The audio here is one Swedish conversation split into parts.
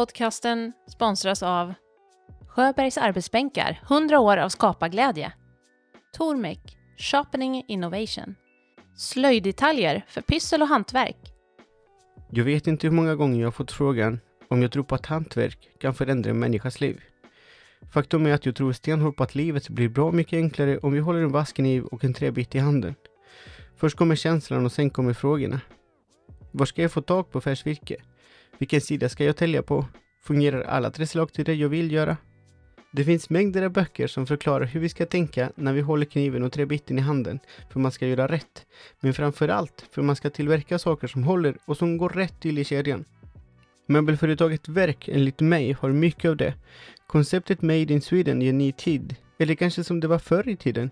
podcasten sponsras av Sjöbergs arbetsbänkar, 100 år av skaparglädje. Tormek, Sharpening Innovation. Slöjdetaljer för pyssel och hantverk. Jag vet inte hur många gånger jag har fått frågan om jag tror på att hantverk kan förändra en människas liv. Faktum är att jag tror stenhårt på att livet blir bra mycket enklare om vi håller en vasskniv och en träbit i handen. Först kommer känslan och sen kommer frågorna. Var ska jag få tag på färskt virke? Vilken sida ska jag tälja på? Fungerar alla tre slag till det jag vill göra? Det finns mängder av böcker som förklarar hur vi ska tänka när vi håller kniven och träbiten i handen för man ska göra rätt. Men framför allt för man ska tillverka saker som håller och som går rätt till i kedjan. Möbelföretaget Verk enligt mig har mycket av det. Konceptet Made in Sweden ger ny tid. Eller kanske som det var förr i tiden.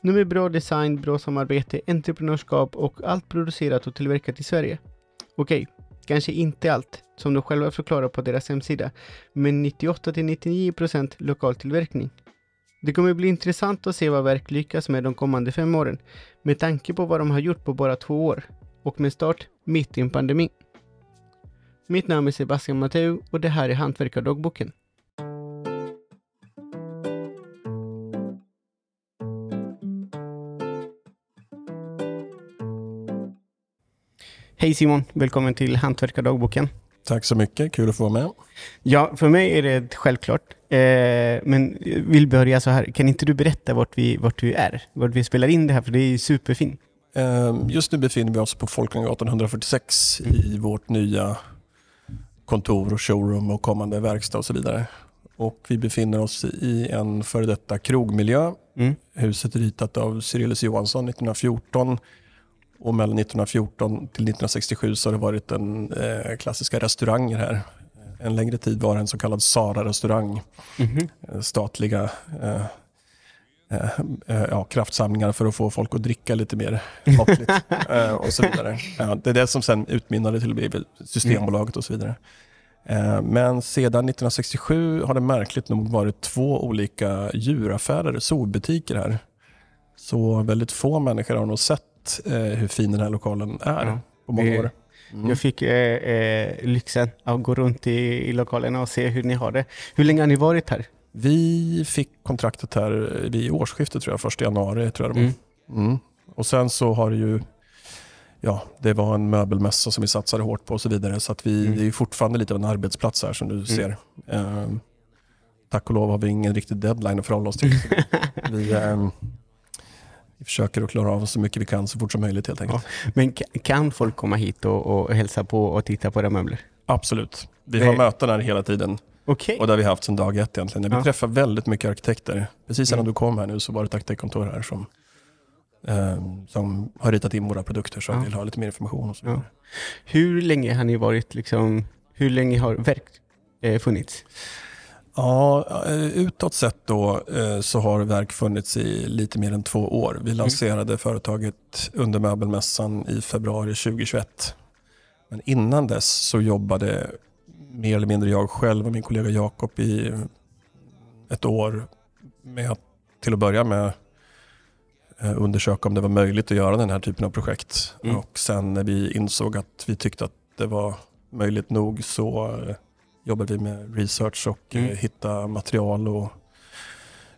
Nu med bra design, bra samarbete, entreprenörskap och allt producerat och tillverkat i Sverige. Okej, kanske inte allt, som de själva förklarar på deras hemsida, men 98-99% lokaltillverkning. Det kommer bli intressant att se vad Verk lyckas med de kommande fem åren, med tanke på vad de har gjort på bara två år, och med start mitt i en pandemi. Mitt namn är Sebastian Matteu och det här är Hantverkardagboken. Hej Simon, välkommen till Hantverkardagboken. Tack så mycket, kul att få vara med. Ja, för mig är det självklart. Eh, men vill börja så här, kan inte du berätta vart vi, vart vi är? Vart vi spelar in det här, för det är superfint. Eh, just nu befinner vi oss på Folkungagatan 146 mm. i vårt nya kontor och showroom och kommande verkstad och så vidare. Och vi befinner oss i en före detta krogmiljö. Mm. Huset är ritat av Cyrillus Johansson 1914 och mellan 1914 till 1967 så har det varit en eh, klassiska restauranger här. En längre tid var det en så kallad Sara-restaurang. Mm -hmm. Statliga eh, eh, eh, ja, kraftsamlingar för att få folk att dricka lite mer måttligt. och så vidare. Ja, det är det som sen utmynnade till att bli Systembolaget och så vidare. Men sedan 1967 har det märkligt nog varit två olika djuraffärer, zoobutiker här. Så väldigt få människor har nog sett eh, hur fin den här lokalen är ja. på många år. Mm. Jag fick eh, eh, lyxen att gå runt i, i lokalerna och se hur ni har det. Hur länge har ni varit här? Vi fick kontraktet här vid årsskiftet, tror jag, första januari. Tror jag det var. Mm. Mm. Och sen så har det ju ja, det var en möbelmässa som vi satsade hårt på och så vidare. Så att vi, mm. det är fortfarande lite av en arbetsplats här som du mm. ser. Eh, tack och lov har vi ingen riktig deadline att förhålla oss till. vi, eh, vi försöker att klara av så mycket vi kan så fort som möjligt helt enkelt. Ja. Men kan folk komma hit och, och hälsa på och titta på era möbler? Absolut. Vi har Nej. möten här hela tiden. Okay. Och det har vi haft sedan dag ett egentligen. Vi ja. träffar väldigt mycket arkitekter. Precis innan mm. du kom här nu så var det ett arkitektkontor här som, eh, som har ritat in våra produkter så ja. vill ha lite mer information. Och så ja. Hur länge har ni varit, liksom, hur länge har verk eh, funnits? Ja, eh, utåt sett då eh, så har verk funnits i lite mer än två år. Vi mm. lanserade mm. företaget under möbelmässan i februari 2021. Men innan dess så jobbade mer eller mindre jag själv och min kollega Jakob i ett år med att till att börja med eh, undersöka om det var möjligt att göra den här typen av projekt. Mm. Och sen när vi insåg att vi tyckte att det var möjligt nog så jobbar vi med research och mm. eh, hitta material och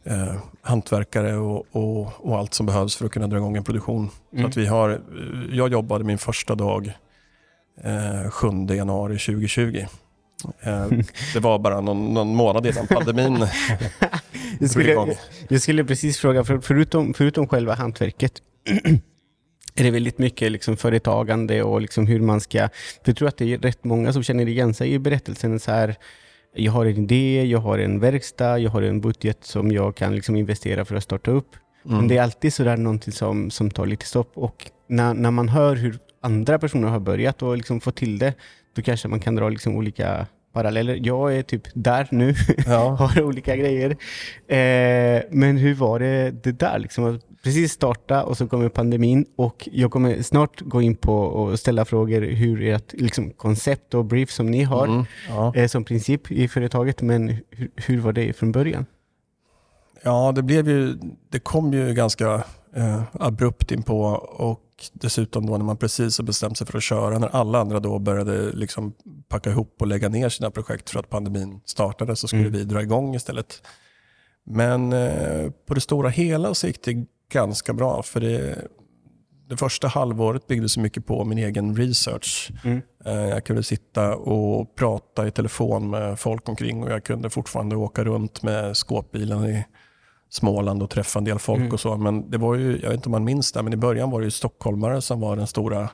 eh, hantverkare och, och, och, allt som behövs för att kunna dra igång en produktion. Mm. Så att vi har, jag jobbade min första dag eh, 7 januari 2020. Eh, det var bara någon, någon månad innan pandemin jag, skulle, jag skulle precis fråga, för, förutom, förutom själva hantverket, är det väldigt mycket liksom företagande och liksom hur man ska... För jag tror att det är rätt många som känner igen sig i berättelsen. Så här, jag har en idé, jag har en verkstad, jag har en budget som jag kan liksom investera för att starta upp. Mm. Men det är alltid sådär någonting som, som tar lite stopp. Och när, när man hör hur andra personer har börjat och liksom få till det, då kanske man kan dra liksom olika paralleller. Jag är typ där nu, ja. har olika grejer. Eh, men hur var det, det där? Liksom, precis starta och så kommer pandemin och jag kommer snart gå in på och ställa frågor hur ert liksom, koncept och brief som ni har mm, ja. eh, som princip i företaget. Men hur, hur, var det från början? Ja, det, blev ju, det kom ju ganska eh, abrupt in på och dessutom då när man precis har bestämt sig för att köra, när alla andra då började liksom packa ihop och lägga ner sina projekt för att pandemin startade så skulle Mm. vi dra igång istället. Men eh, på det stora hela så gick det ganska bra för det, det första halvåret byggde så mycket på min egen research. Mm. Eh, Jag kunde sitta och prata i telefon med folk omkring och jag kunde fortfarande åka runt med skåpbilen i Småland och träffa en del folk Mm. och så. Men det var ju, jag vet inte om man minns det, men i början var det ju stockholmare som var den stora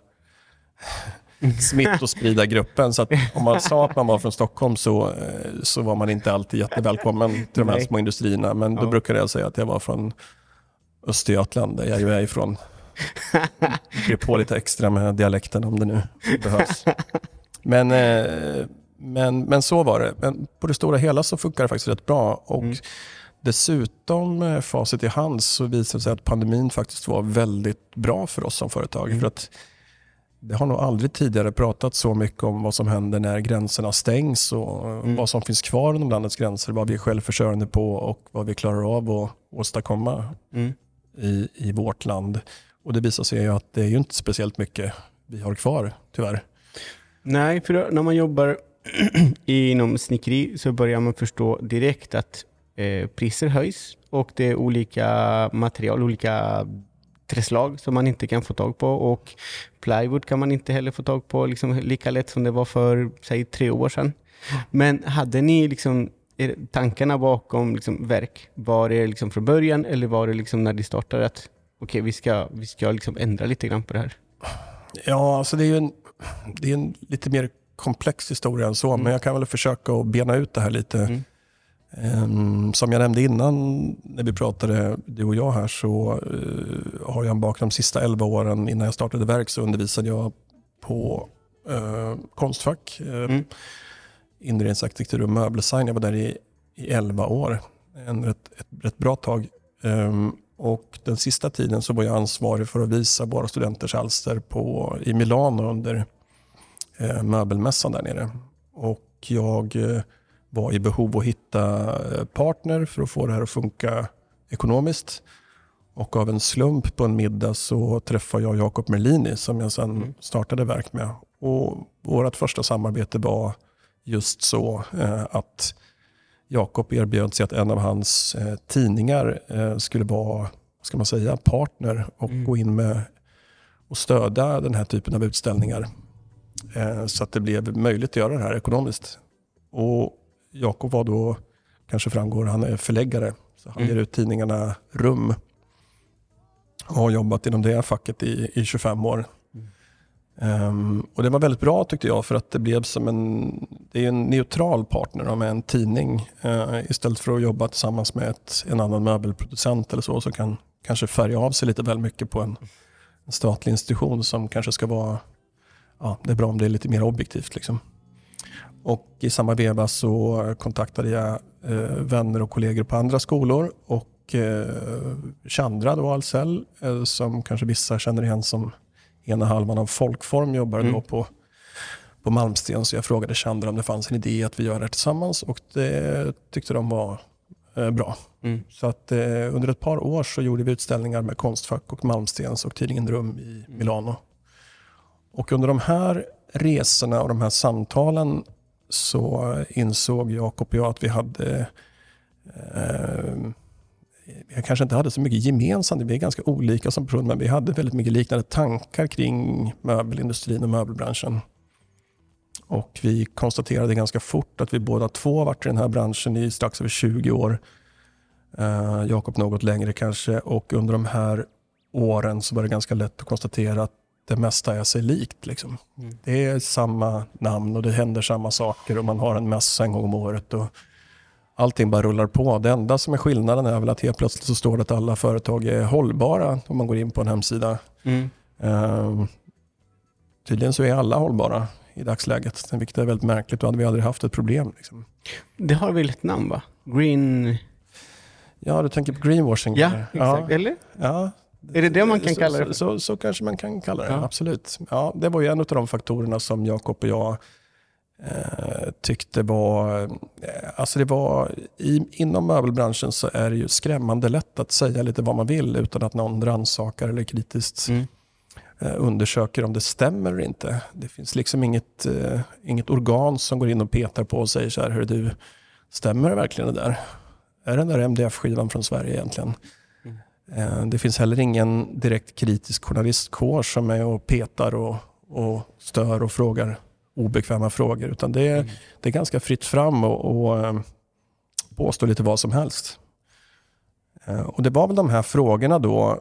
smittospridargruppen. Så att om man sa att man var från Stockholm så, eh, så var man inte alltid jättevälkommen till de här Nej. små industrierna. Men då Ja. brukade jag säga att jag var från Östergötland, där jag ju är ifrån. Ge på lite extra med dialekten om det nu behövs. Men, eh, men, men så var det. Men på det stora hela så funkar det faktiskt rätt bra. Och Mm. Dessutom med facit i hand så visade det sig att pandemin faktiskt var väldigt bra för oss som företag. Mm. För att det har nog aldrig tidigare pratat så mycket om vad som händer när gränserna stängs och Mm. vad som finns kvar inom landets gränser, vad vi är självförsörjande på och vad vi klarar av att åstadkomma Mm. I, i vårt land. Och det visar sig ju att det är ju inte speciellt mycket vi har kvar, tyvärr. Nej, för när man jobbar inom snickeri så börjar man förstå direkt att eh, priser höjs och det är olika material, olika träslag som man inte kan få tag på och plywood kan man inte heller få tag på liksom, lika lätt som det var för, säg, tre år sedan. Men hade ni liksom er, tankarna bakom liksom, verk, var det liksom från början eller var det liksom när det startade att okej, vi ska, vi ska liksom ändra lite grann på det här? Ja, alltså det är ju en, det är en lite mer komplex historia än så, Mm. men jag kan väl försöka att bena ut det här lite. Mm. Ehm, som jag nämnde innan när vi pratade, du och jag här, så eh, har jag en bakgrund de sista 11 åren innan jag startade verk så undervisade jag på uh, Konstfack, uh, Mm. Inredningsarkitektur och möbeldesign. Jag var där i, i 11 år, en rätt, ett rätt bra tag. Ehm, och den sista tiden så var jag ansvarig för att visa våra studenters alster på, i Milano under eh, möbelmässan där nere. Och jag eh, var i behov att hitta eh, partner för att få det här att funka ekonomiskt. Och av en slump på en middag så träffade jag Jakob Merlini som jag sen Mm. startade verk med. Och vårt första samarbete var just så eh, att Jakob erbjöd sig att en av hans eh, tidningar eh, skulle vara ska man säga, partner och Mm. gå in med och stödja den här typen av utställningar. Så att det blev möjligt att göra det här ekonomiskt. Och Jakob var då, kanske framgår, han är förläggare. Så han Mm. ger ut tidningarna Rum. Och har jobbat inom det facket i, i 25 år. Um, och Det var väldigt bra tyckte jag för att det blev som en, det är en neutral partner med en tidning. Uh, istället för att jobba tillsammans med ett, en annan möbelproducent eller så som kan kanske färga av sig lite väl mycket på en, en statlig institution som kanske ska vara, ja det är bra om det är lite mer objektivt. Liksom. Och i samma veva så kontaktade jag eh, vänner och kollegor på andra skolor och eh, Chandra då Ahlsell eh, som kanske vissa känner igen som ena halvan av Folkform jobbade Mm. då på, på Malmsten. Så jag frågade Chandra om det fanns en idé att vi gör det tillsammans och det tyckte de var eh, bra. Mm. Så att eh, under ett par år så gjorde vi utställningar med Konstfack och Malmstens och tidningen Rum i Milano. Och under de här resorna och de här samtalen så insåg Jakob och jag att vi hade eh, vi kanske inte hade så mycket gemensamt, vi är ganska olika som personer, men vi hade väldigt mycket liknande tankar kring möbelindustrin och möbelbranschen. Och vi konstaterade ganska fort att vi båda två varit i den här branschen i strax över 20 år. Uh, Jakob något längre kanske. Och under de här åren så var det ganska lätt att konstatera att det mesta är sig likt. Liksom. Mm. Det är samma namn och det händer samma saker och man har en mässa en gång om året. Och allting bara rullar på. Det enda som är skillnaden är väl att helt plötsligt så står det att alla företag är hållbara om man går in på en hemsida. Mm. Uh, tydligen så är alla hållbara i dagsläget, vilket är väldigt märkligt. Då hade vi aldrig haft ett problem. Liksom. Det har väl ett namn va? Green... Ja, du tänker på greenwashing? Ja, exakt. Eller? ja. Är det det man kan så, kalla det? Så, så, så kanske man kan kalla det, Ja. absolut. Ja, det var ju en av de faktorerna som Jakob och jag tyckte var... Eh, alltså det var i, inom möbelbranschen så är det ju skrämmande lätt att säga lite vad man vill utan att någon rannsakar eller kritiskt Mm. eh, undersöker om det stämmer eller inte. Det finns liksom inget, eh, inget organ som går in och petar på och säger så här, hör du, stämmer det verkligen det där? Är den där MDF-skivan från Sverige egentligen? Mm. Det finns heller ingen direkt kritisk journalistkår som är och petar och, och stör och frågar obekväma frågor. Utan det är, mm. det är ganska fritt fram och, och påstå lite vad som helst. Och Det var väl de här frågorna då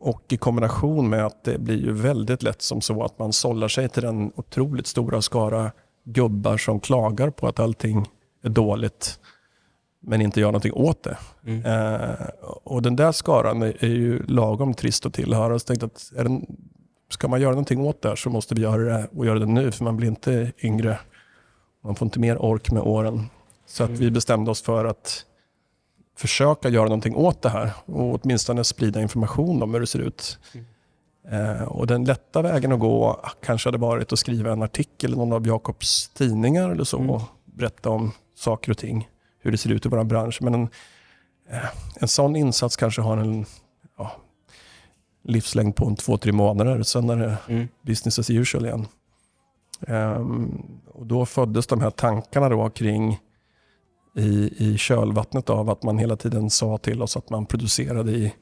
och i kombination med att det blir ju väldigt lätt som så att man sållar sig till den otroligt stora skara gubbar som klagar på att allting är dåligt men inte gör någonting åt det. Mm. Eh, och den där skaran är, är, ju lagom trist att tillhöra. Så tänkte att är den, ska man göra någonting åt det så måste vi göra det och göra det nu för man blir inte yngre. Man får inte mer ork med åren. Så att vi mm. bestämde oss för att försöka göra någonting åt det här och åtminstone sprida information om hur det ser ut. Mm. Eh, och den lätta vägen att gå kanske hade varit att skriva en artikel i någon av Jakobs tidningar eller så mm. och berätta om saker och ting, hur det ser ut i vår bransch. Men en, eh, en sån insats kanske har en ja, livslängd på en två, tre månader. Sen är det mm. business as usual igen. Um, och då föddes de här tankarna då kring i, i kölvattnet av att man hela tiden sa till oss att man producerade i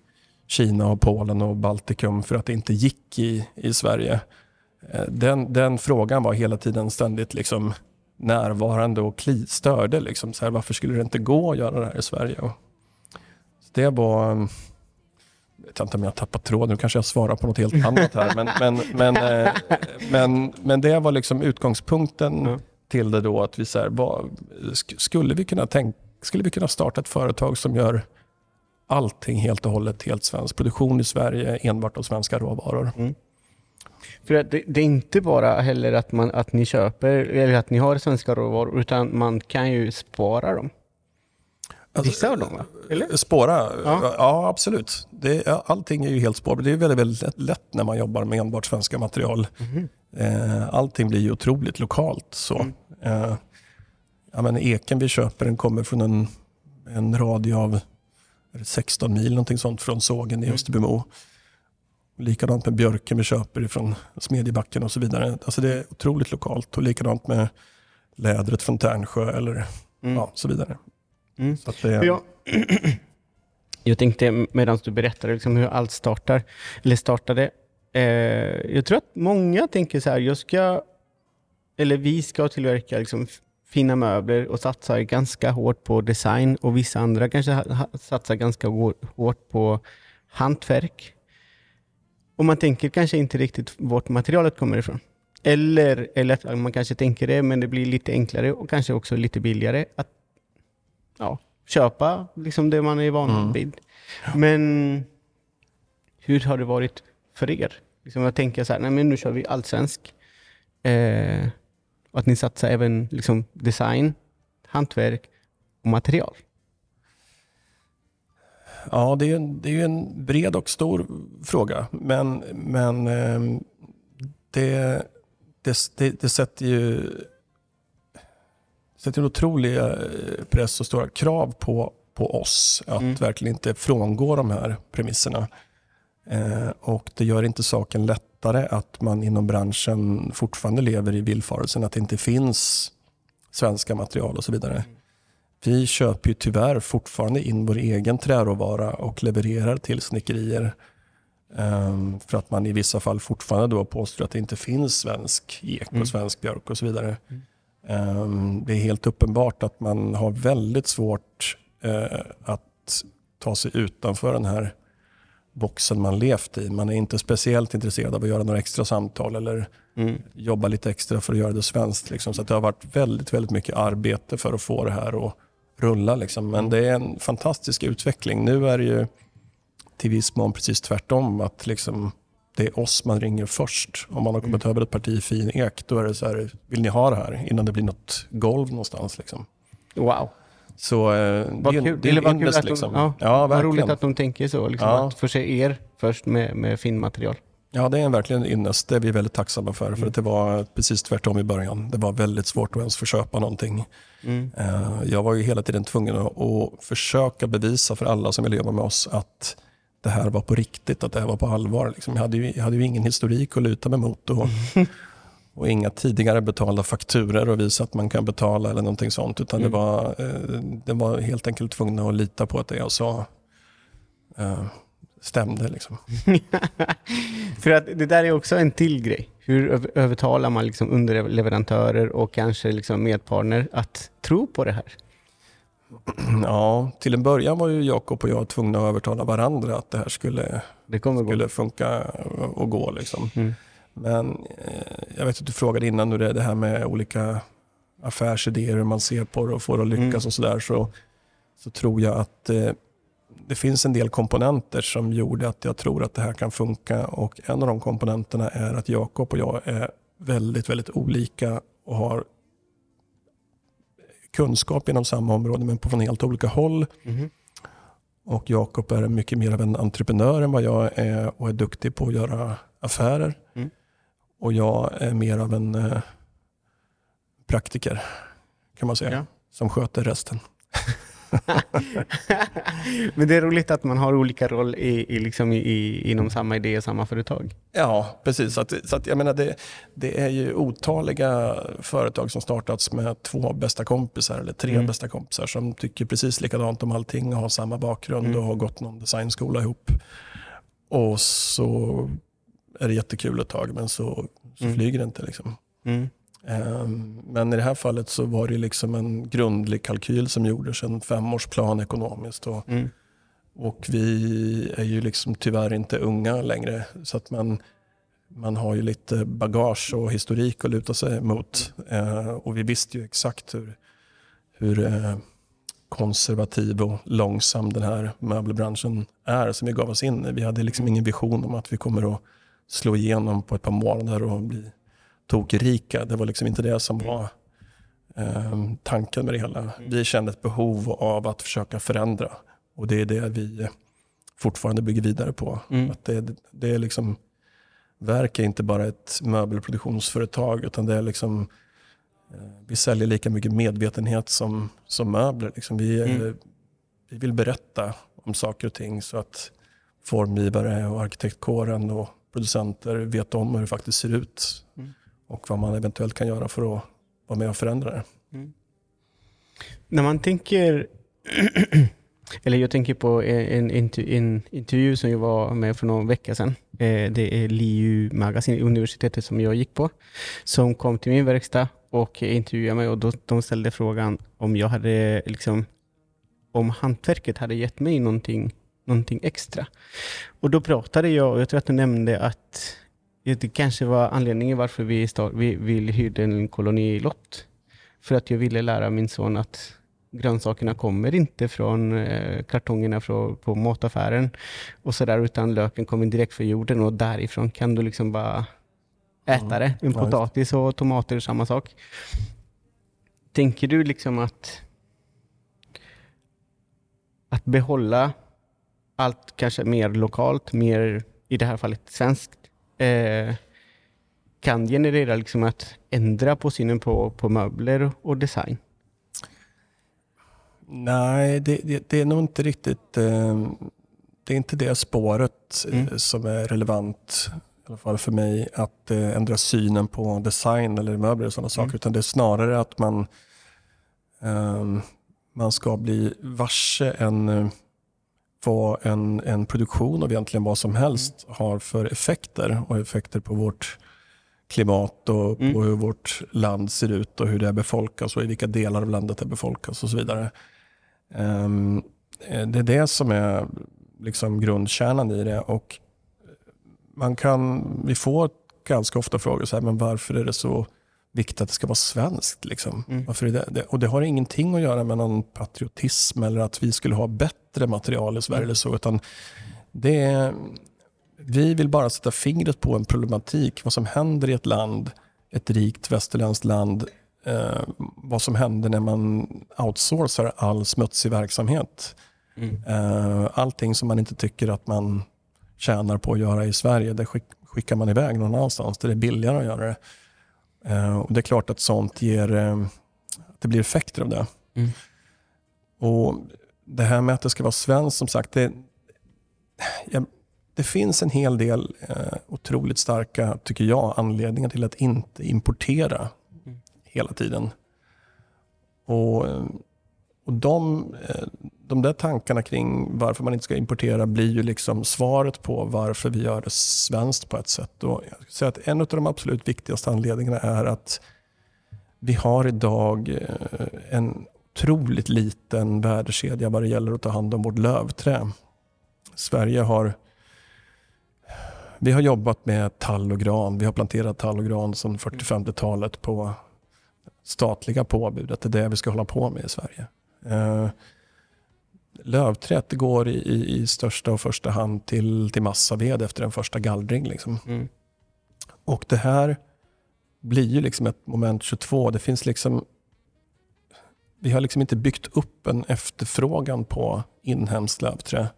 Kina och Polen och Baltikum för att det inte gick i, i Sverige. Eh, den, den frågan var hela tiden ständigt liksom närvarande och kli, störde. Liksom. Så här, varför skulle det inte gå att göra det här i Sverige? Och det var... Jag vet inte om jag har tappat tråden, nu kanske jag svarar på något helt annat här. Men, men, men, eh, men, men det var liksom utgångspunkten mm till det då att vi så här, vad, skulle, vi kunna tänk, skulle vi kunna starta ett företag som gör allting helt och hållet helt svensk produktion i Sverige enbart av svenska råvaror. Mm. För det, det, är inte bara heller att, man, att ni köper eller att ni har svenska råvaror utan man kan ju spara dem. Alltså, Vissa av dem va? Eller? Spåra? Ja, ja absolut. Det, allting är ju helt spårbart. Det är väldigt, väldigt lätt när man jobbar med enbart svenska material. Mm. Eh, allting blir ju otroligt lokalt. Så. Mm. Eh, ja, men eken vi köper den kommer från en, en radie av 16 mil någonting sånt från sågen i mm. Österbymo. Likadant med björken vi köper från Smedjebacken och så vidare. Alltså det är otroligt lokalt och likadant med lädret från Tärnsjö eller mm. ja, så vidare. Mm. Så det... jag, jag tänkte medan du berättade liksom hur allt startar, eller startade, Eh, jag tror att många tänker så här, jag ska, eller vi ska tillverka liksom fina möbler och satsar ganska hårt på design och vissa andra kanske satsar ganska hårt på hantverk. Och man tänker kanske inte riktigt vart materialet kommer ifrån. Eller, eller att man kanske tänker det, men det blir lite enklare och kanske också lite billigare att ja, köpa liksom det man är van mm. vid. Mm. Men hur har det varit för er? Liksom jag tänker så här, nej men nu kör vi allsvensk. Eh, och att ni satsar även liksom design, hantverk och material. Ja, det är, en, det är en bred och stor fråga. Men, men ehm, det, det, det, det sätter ju sätter en otrolig eh, press och stora krav på, på oss att mm. verkligen inte frångå de här premisserna. Eh, och det gör inte saken lättare att man inom branschen fortfarande lever i villfarelsen att det inte finns svenska material och så vidare. Vi köper ju tyvärr fortfarande in vår egen träråvara och levererar till snickerier. Um, för att man i vissa fall fortfarande då påstår att det inte finns svensk ek och mm. svensk björk och så vidare. Mm. Um, det är helt uppenbart att man har väldigt svårt uh, att ta sig utanför den här boxen man levt i. Man är inte speciellt intresserad av att göra några extra samtal eller mm. jobba lite extra för att göra det svenskt. Liksom. Så det har varit väldigt, väldigt mycket arbete för att få det här att rulla. Liksom. Men det är en fantastisk utveckling. Nu är det ju till viss mån precis tvärtom. Att liksom, det är oss man ringer först. Om man har kommit mm. över ett parti fin ek, då är det så här, vill ni ha det här? Innan det blir något golv någonstans. Liksom. Wow. Så eh, det, kul. det är en invest. Liksom. ja, ja, vad roligt att de tänker så. Liksom, ja. Att förse er först med, med finmaterial. Ja, det är verkligen en ynnest. Det är vi väldigt tacksamma för. Mm. För att det var precis tvärtom i början. Det var väldigt svårt att ens få köpa någonting. Mm. Uh, jag var ju hela tiden tvungen att, att försöka bevisa för alla som ville jobba med oss att det här var på riktigt, att det här var på allvar. Liksom. Jag, hade ju, jag hade ju ingen historik att luta mig mot och, och inga tidigare betalda fakturer och visa att man kan betala eller någonting sånt. Utan mm. det, var, eh, det var helt enkelt tvungna att lita på att det jag sa eh, stämde. Liksom. För att det där är också en till grej. Hur övertalar man liksom underleverantörer och kanske liksom medpartner att tro på det här? Ja, till en början var ju Jakob och jag tvungna att övertala varandra att det här skulle, det skulle gå. funka och gå. Liksom. Mm. Men eh, jag vet att du frågade innan hur det är det här med olika affärsidéer, hur man ser på det och får det att lyckas mm. och sådär. Så, så tror jag att eh, det finns en del komponenter som gjorde att jag tror att det här kan funka. Och en av de komponenterna är att Jakob och jag är väldigt, väldigt olika och har kunskap inom samma område men på från helt olika håll. Mm. Och Jakob är mycket mer av en entreprenör än vad jag är och är duktig på att göra affärer. Mm. Och jag är mer av en eh, praktiker kan man säga, ja. som sköter resten. Men det är roligt att man har olika roll i, i, liksom i, inom samma idé och samma företag. Ja, precis. Så, att, så att, jag menar, det, det, är ju otaliga företag som startats med två bästa kompisar eller tre mm. bästa kompisar som tycker precis likadant om allting och har samma bakgrund mm. och har gått någon designskola ihop. Och så är det jättekul ett tag men så, så mm. flyger det inte. Liksom. Mm. Ehm, men i det här fallet så var det liksom en grundlig kalkyl som gjordes, en femårsplan ekonomiskt. Och, mm. och vi är ju liksom tyvärr inte unga längre. Så att man, man har ju lite bagage och historik att luta sig mot. Ehm, och vi visste ju exakt hur, hur eh, konservativ och långsam den här möbelbranschen är som vi gav oss in i. Vi hade liksom ingen vision om att vi kommer att slå igenom på ett par månader och bli tokrika. Det var liksom inte det som var eh, tanken med det hela. Mm. Vi kände ett behov av att försöka förändra och det är det vi fortfarande bygger vidare på. Mm. Att det, det är liksom, Verk är inte bara ett möbelproduktionsföretag utan det är liksom eh, vi säljer lika mycket medvetenhet som, som möbler. Liksom vi, mm. vi vill berätta om saker och ting så att formgivare och arkitektkåren och producenter vet om hur det faktiskt ser ut. Mm och vad man eventuellt kan göra för att vara med och förändra det. Mm. När man tänker, eller jag tänker på en, en, en, intervju som jag var med för någon vecka sedan. Eh, det är LiU Magasin, universitetet som jag gick på, som kom till min verkstad och intervjuade mig och då, de ställde frågan om jag hade liksom om hantverket hade gett mig någonting, någonting extra. Och då pratade jag, och jag tror att du nämnde att det kanske var anledningen varför vi, start, vi, vi hyrde en kolonilott. För att jag ville lära min son att grönsakerna kommer inte från eh, kartongerna från, på mataffären och så där, utan löken kommer direkt från jorden och därifrån kan du liksom bara äta det. En potatis och tomater är samma sak. Tänker du liksom att att behålla allt kanske mer lokalt, mer i det här fallet svenskt, eh, kan generera liksom att ändra på synen på, på möbler och design? Nej, det, det, det är nog inte riktigt eh, det är inte det spåret eh, mm. som är relevant, i alla fall för mig, att eh, ändra synen på design eller möbler och sådana mm. saker. Utan det är snarare att man, um, man ska bli varse en vad en, en produktion av egentligen vad som helst mm. har för effekter och effekter på vårt klimat och mm. på hur vårt land ser ut och hur det befolkas och i vilka delar av landet det befolkas och så vidare. Um, det är det som är liksom grundkärnan i det. Och man kan, vi får ganska ofta frågor, så här, men varför är det så viktigt att det ska vara svenskt. Liksom. Mm. Varför är det? det? Och det har ingenting att göra med någon patriotism eller att vi skulle ha bättre material i Sverige. Mm. Eller så, utan det är, vi vill bara sätta fingret på en problematik. Vad som händer i ett land, ett rikt västerländskt land. Eh, vad som händer när man outsourcar all smutsig verksamhet. Mm. Eh, allting som man inte tycker att man tjänar på att göra i Sverige, det skickar man iväg någon annanstans där det är billigare att göra det. Uh, och Det är klart att sånt ger, uh, det blir effekter av det. Mm. Och Det här med att det ska vara svenskt, som sagt, det, ja, det finns en hel del eh, otroligt starka, tycker jag, anledningar till att inte importera Mm. hela tiden. Och, eh, och de, eh, de där tankarna kring varför man inte ska importera blir ju liksom svaret på varför vi gör det svenskt på ett sätt. Och jag skulle säga att en av de absolut viktigaste anledningarna är att vi har idag eh, en otroligt liten värdekedja vad det gäller att ta hand om vårt lövträ. Sverige har vi har jobbat med tall och gran. Vi har planterat tall och gran sedan 40-50-talet på statliga påbud att det är det vi ska hålla på med i Sverige. Eh, lövträet går i, i, största och första hand till, till massaved efter en första gallring. Liksom. Mm. Och det här blir ju liksom ett moment 22. Det finns liksom vi har liksom inte byggt upp en efterfrågan på inhemskt lövträ.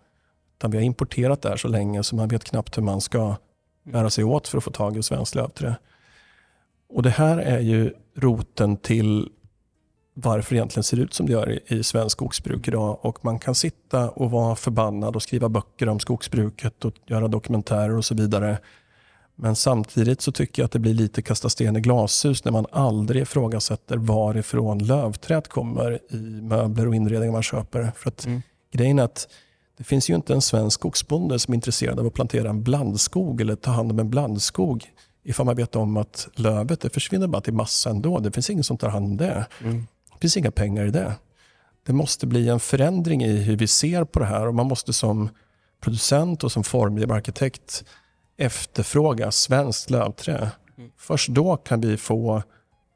Utan vi har importerat det här så länge så man vet knappt hur man ska bära sig åt för att få tag i svenskt lövträ. Och det här är ju roten till varför det egentligen ser ut som det gör i, i svensk skogsbruk idag. Och man kan sitta och vara förbannad och skriva böcker om skogsbruket och göra dokumentärer och så vidare. Men samtidigt så tycker jag att det blir lite kasta sten i glashus när man aldrig ifrågasätter varifrån lövträet kommer i möbler och inredningar man köper. För att Mm. grejen är att det finns ju inte en svensk skogsbonde som är intresserad av att plantera en blandskog eller ta hand om en blandskog ifall man vet om att lövet det försvinner bara till massa ändå. Det finns ingen som tar hand om det. Mm. Det finns inga pengar i det. Det måste bli en förändring i hur vi ser på det här och man måste som producent och som formgivararkitekt efterfråga svenskt lövträ. Mm. Först då kan vi få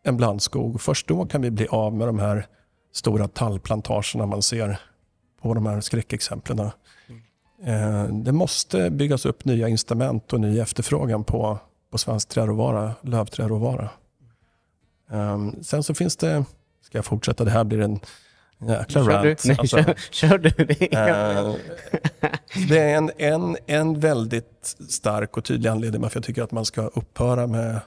en blandskog. Först då kan vi bli av med de här stora tallplantagerna man ser på de här skräckexemplen. Eh, Det måste byggas upp nya instrument och ny efterfrågan på, på svensk träråvara, lövträråvara. Um, sen så finns det, ska jag fortsätta, det här blir en jäkla Kör du? rant. Nej, Alltså, kör, kör du? Det är- Eh, det är en, en, en väldigt stark och tydlig anledning varför jag tycker att man ska upphöra med,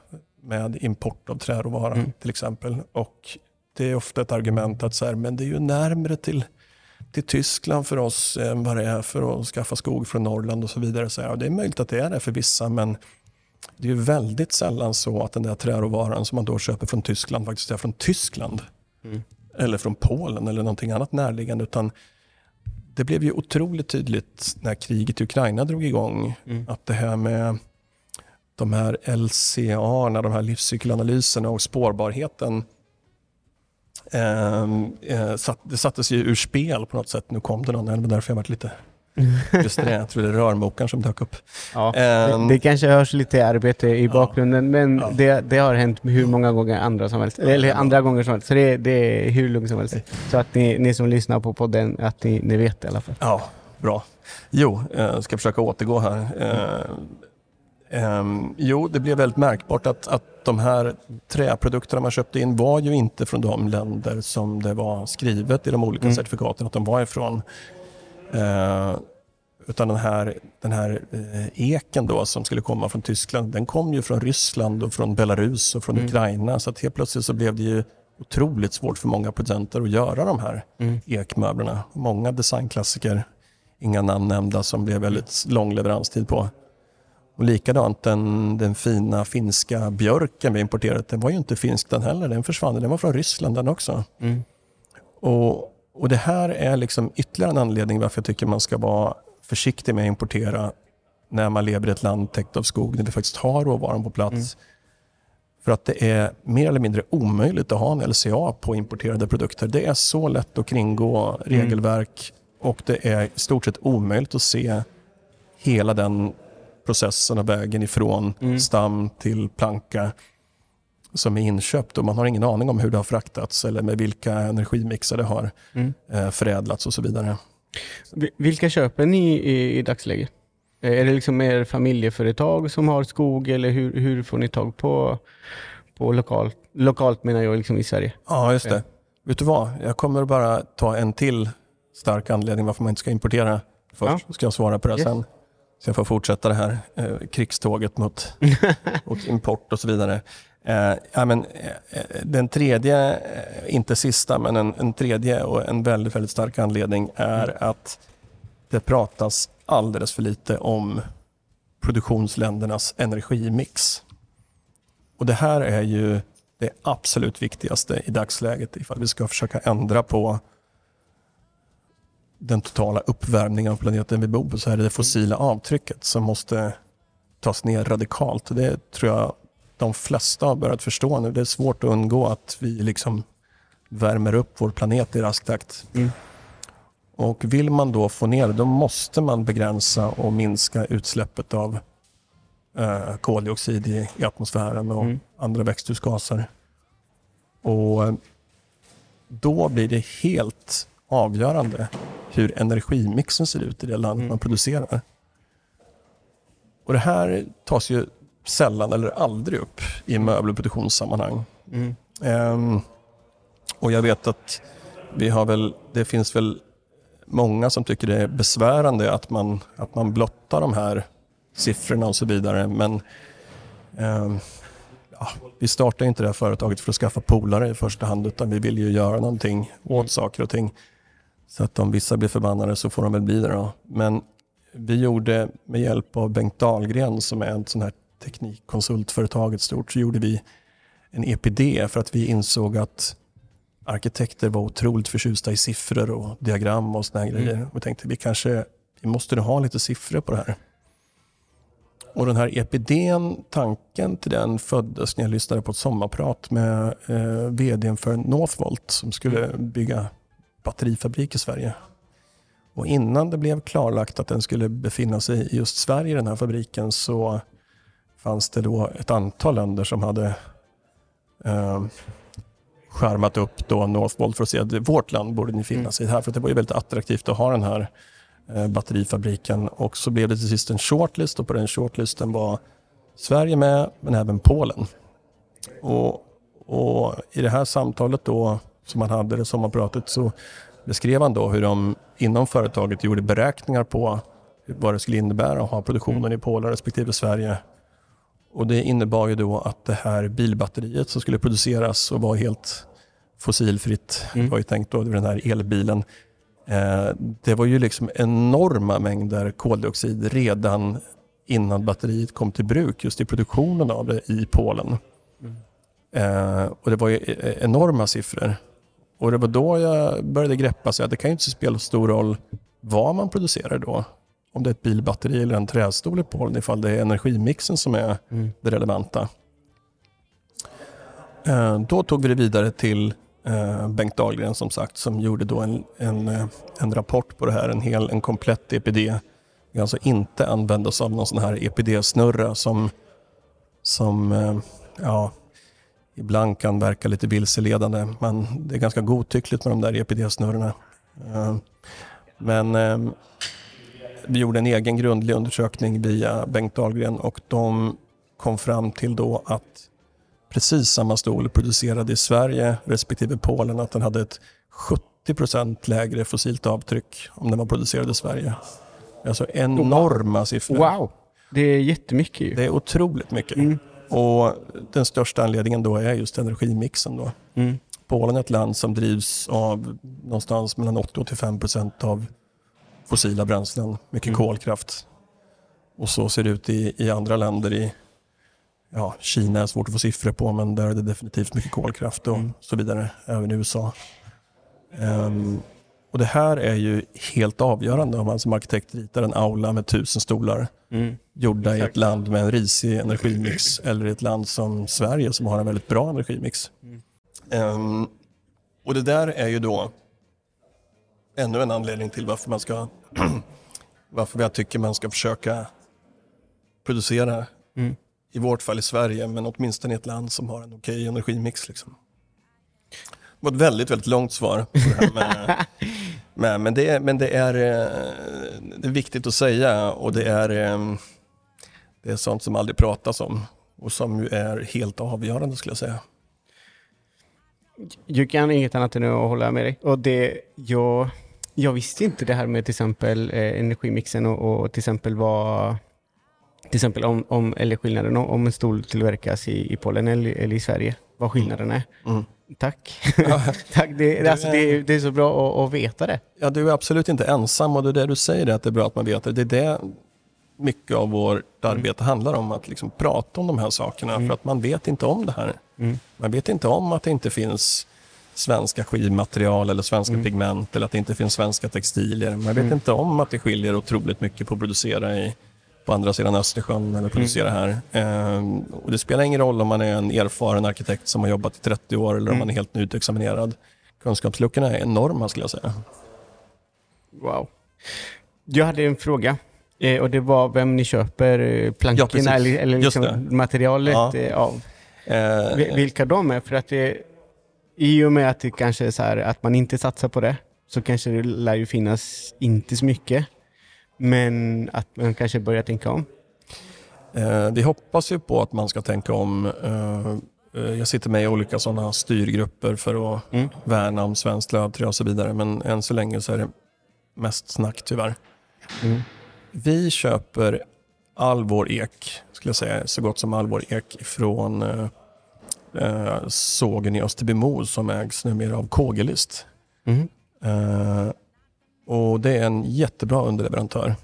med import av träråvara Mm. till exempel. Och det är ofta ett argument att så här, men det är ju närmre till, till Tyskland för oss än vad det är för att skaffa skog från Norrland och så vidare. Så, ja, det är möjligt att det är det för vissa men det är ju väldigt sällan så att den där träråvaran som man då köper från Tyskland faktiskt är från Tyskland. Mm. Eller från Polen eller någonting annat närliggande. Utan det blev ju otroligt tydligt när kriget i Ukraina drog igång Mm. att det här med de här LCA, de här livscykelanalyserna och spårbarheten ehm, eh, satt, det sattes ju ur spel på något sätt. Nu kom det någon, det var därför jag varit lite just det. Jag tror det är rörmokaren som dök upp. Ja, Ehm, det, det kanske hörs lite arbete i Ja. bakgrunden, men Ja. det, det har hänt hur många gånger andra som helst. Eller andra gånger som helst. Så det, det är hur lugnt som helst. Så att ni, ni som lyssnar på podden, att ni, ni vet i alla fall. Ja, bra. Jo, jag ska försöka återgå här. Eh, ehm, jo, det blev väldigt märkbart att, att de här träprodukterna man köpte in var ju inte från de länder som det var skrivet i de olika Mm. certifikaten att de var ifrån. Eh, utan den här, den här eh, eken då som skulle komma från Tyskland, den kom ju från Ryssland och från Belarus och från Mm. Ukraina. Så att helt plötsligt så blev det ju otroligt svårt för många producenter att göra de här Mm. ekmöblerna. Många designklassiker, inga namn nämnda, som blev väldigt lång leveranstid på. Och likadant den, den fina finska björken vi importerade, den var ju inte finsk den heller. Den försvann, den var från Ryssland den också. Mm. Och, och det här är liksom ytterligare en anledning varför jag tycker man ska vara försiktig med att importera när man lever i ett land täckt av skog, när vi faktiskt har råvaran på plats. Mm. För att det är mer eller mindre omöjligt att ha en LCA på importerade produkter. Det är så lätt att kringgå regelverk och det är i stort sett omöjligt att se hela den processen och vägen ifrån Mm. stam till planka som är inköpt och man har ingen aning om hur det har fraktats eller med vilka energimixar det har Mm. eh, förädlats och så vidare. Vi- Vilka köper ni i, i dagsläget? Eh, Är det liksom er familjeföretag som har skog eller hur, hur får ni tag på, på lokalt? Lokalt menar jag liksom i Sverige. Ja, just det. Vet du vad? Jag kommer bara ta en till stark anledning varför man inte ska importera. Först ska jag svara på det Yes. sen. Så jag får fortsätta det här eh, krigståget mot, mot import och så vidare. Eh, ja, men, eh, den tredje, eh, inte sista, men en, en tredje och en väldigt, väldigt stark anledning är att det pratas alldeles för lite om produktionsländernas energimix. Och det här är ju det absolut viktigaste i dagsläget ifall vi ska försöka ändra på den totala uppvärmningen av planeten vi bor på så är det det fossila avtrycket som måste tas ner radikalt. Det tror jag de flesta har börjat förstå nu. Det är svårt att undgå att vi liksom värmer upp vår planet i rask takt. Mm. Och vill man då få ner det, då måste man begränsa och minska utsläppet av eh, koldioxid i, i atmosfären och Mm. andra växthusgaser. Och eh, då blir det helt avgörande hur energimixen ser ut i det land Mm. man producerar. Och det här tas ju sällan eller aldrig upp i möbelproduktionssammanhang. Mm. Ehm, um, och jag vet att vi har väl, det finns väl många som tycker det är besvärande att man, att man blottar de här siffrorna och så vidare. Men um, ja, vi startar inte det här företaget för att skaffa polare i första hand utan vi vill ju göra någonting åt saker och ting. Så att om vissa blir förbannade så får de väl bli det då. Men vi gjorde med hjälp av Bengt Dahlgren som är en sån här teknikkonsultföretag ett stort, så gjorde vi en EPD för att vi insåg att arkitekter var otroligt förtjusta i siffror och diagram och såna Mm. grejer. Och tänkte vi kanske vi måste nog ha lite siffror på det här. Och den här EPDn, tanken till den föddes när jag lyssnade på ett sommarprat med eh, vdn för Northvolt som skulle bygga batterifabrik i Sverige. Och innan det blev klarlagt att den skulle befinna sig i just Sverige, den här fabriken, så fanns det då ett antal länder som hade eh, skärmat upp då Northvolt för att se att vårt land borde ni finna sig här. För det var ju väldigt attraktivt att ha den här eh, batterifabriken. Och så blev det till sist en shortlist och på den shortlisten var Sverige med, men även Polen. Och, och i det här samtalet då, som man hade, det sommarpratet, så beskrev han då hur de inom företaget gjorde beräkningar på vad det skulle innebära att ha produktionen i Polen respektive Sverige. Och det innebar ju då att det här bilbatteriet som skulle produceras och var helt fossilfritt, Mm. det var ju tänkt då, den här elbilen, eh, det var ju liksom enorma mängder koldioxid redan innan batteriet kom till bruk just i produktionen av det i Polen. Eh, och det var ju e- enorma siffror. Och det var då jag började greppa sig att det kan ju inte spela så stor roll vad man producerar då. Om det är ett bilbatteri eller en trästol i Polen ifall det är energimixen som är Mm. det relevanta. Eh, Då tog vi det vidare till eh, Bengt Dahlgren som sagt som gjorde då en, en, eh, en rapport på det här, en, hel, en komplett EPD. Vi alltså inte använde oss av någon sån här EPD-snurra som, som eh, ja, ibland kan verka lite vilseledande. Men det är ganska godtyckligt med de där EPD-snurrorna. Men vi gjorde en egen grundlig undersökning via Bengt Dahlgren och de kom fram till då att precis samma stol producerad i Sverige respektive Polen att den hade ett 70% lägre fossilt avtryck om den var producerad i Sverige. Alltså enorma siffror. Wow! Det är jättemycket ju. Det är otroligt mycket. Mm. Och den största anledningen då är just energimixen. Då. Mm. Polen är ett land som drivs av någonstans mellan 80 och 85 procent av fossila bränslen, mycket Mm. kolkraft. Och så ser det ut i, i andra länder. i ja, Kina är svårt att få siffror på, men där är det definitivt mycket kolkraft och Mm. så vidare, även i USA. Ehm, och det här är ju helt avgörande om man som arkitekt ritar en aula med tusen stolar Mm. gjorda i Exakt. ett land med en risig energimix eller i ett land som Sverige som har en väldigt bra energimix. Mm. Ehm, och det där är ju då ännu en anledning till varför man ska varför jag tycker man ska försöka producera, Mm. i vårt fall i Sverige, men åtminstone i ett land som har en okej energimix. Liksom. Det var ett väldigt, väldigt långt svar. På det med, men, det är, men det, är, eh, det är viktigt att säga och det är, eh, det är sånt som aldrig pratas om och som ju är helt avgörande skulle jag säga. Jag kan inget annat än att hålla med dig. Och det, jag, jag visste inte det här med till exempel eh, energimixen och, och till exempel vad till exempel om, om eller skillnaden om, en stol tillverkas i, i Polen eller, eller i Sverige, vad skillnaden är. Mm. Tack. Ja. Tack. Det, alltså, det, är, det är så bra att, att veta det. Ja, du är absolut inte ensam och det är det du säger, att det är bra att man vet det. Det är det mycket av vårt arbete handlar om, att liksom prata om de här sakerna. Mm. För att man vet inte om det här. Mm. Man vet inte om att det inte finns svenska skivmaterial eller svenska Mm. pigment eller att det inte finns svenska textilier. Man vet Mm. inte om att det skiljer otroligt mycket på att producera i, på andra sidan Östersjön eller producera Mm. här. Ehm, och det spelar ingen roll om man är en erfaren arkitekt som har jobbat i 30 år eller om Mm. man är helt nyutexaminerad. Kunskapsluckorna är enorma skulle jag säga. Wow. Jag hade en fråga. Eh, och det var vem ni köper eh, Ja, plankorna precis. eller, eller liksom materialet Ja. eh, av. Eh, Vi- Vilka de är. För att det, i och med att det kanske är så här att man inte satsar på det så kanske det lär ju finnas inte så mycket. Men att man kanske börjar tänka om. Eh, vi hoppas ju på att man ska tänka om. Eh, eh, jag sitter med i olika sådana styrgrupper för att Mm. värna om svenskt lövträ och så vidare. Men än så länge så är det mest snack tyvärr. Mm. Vi köper all vår ek, skulle jag säga, så gott som all vår ek från eh, sågen i Österbymo som ägs numera av Kågelist. Mm. Eh, och det är en jättebra underleverantör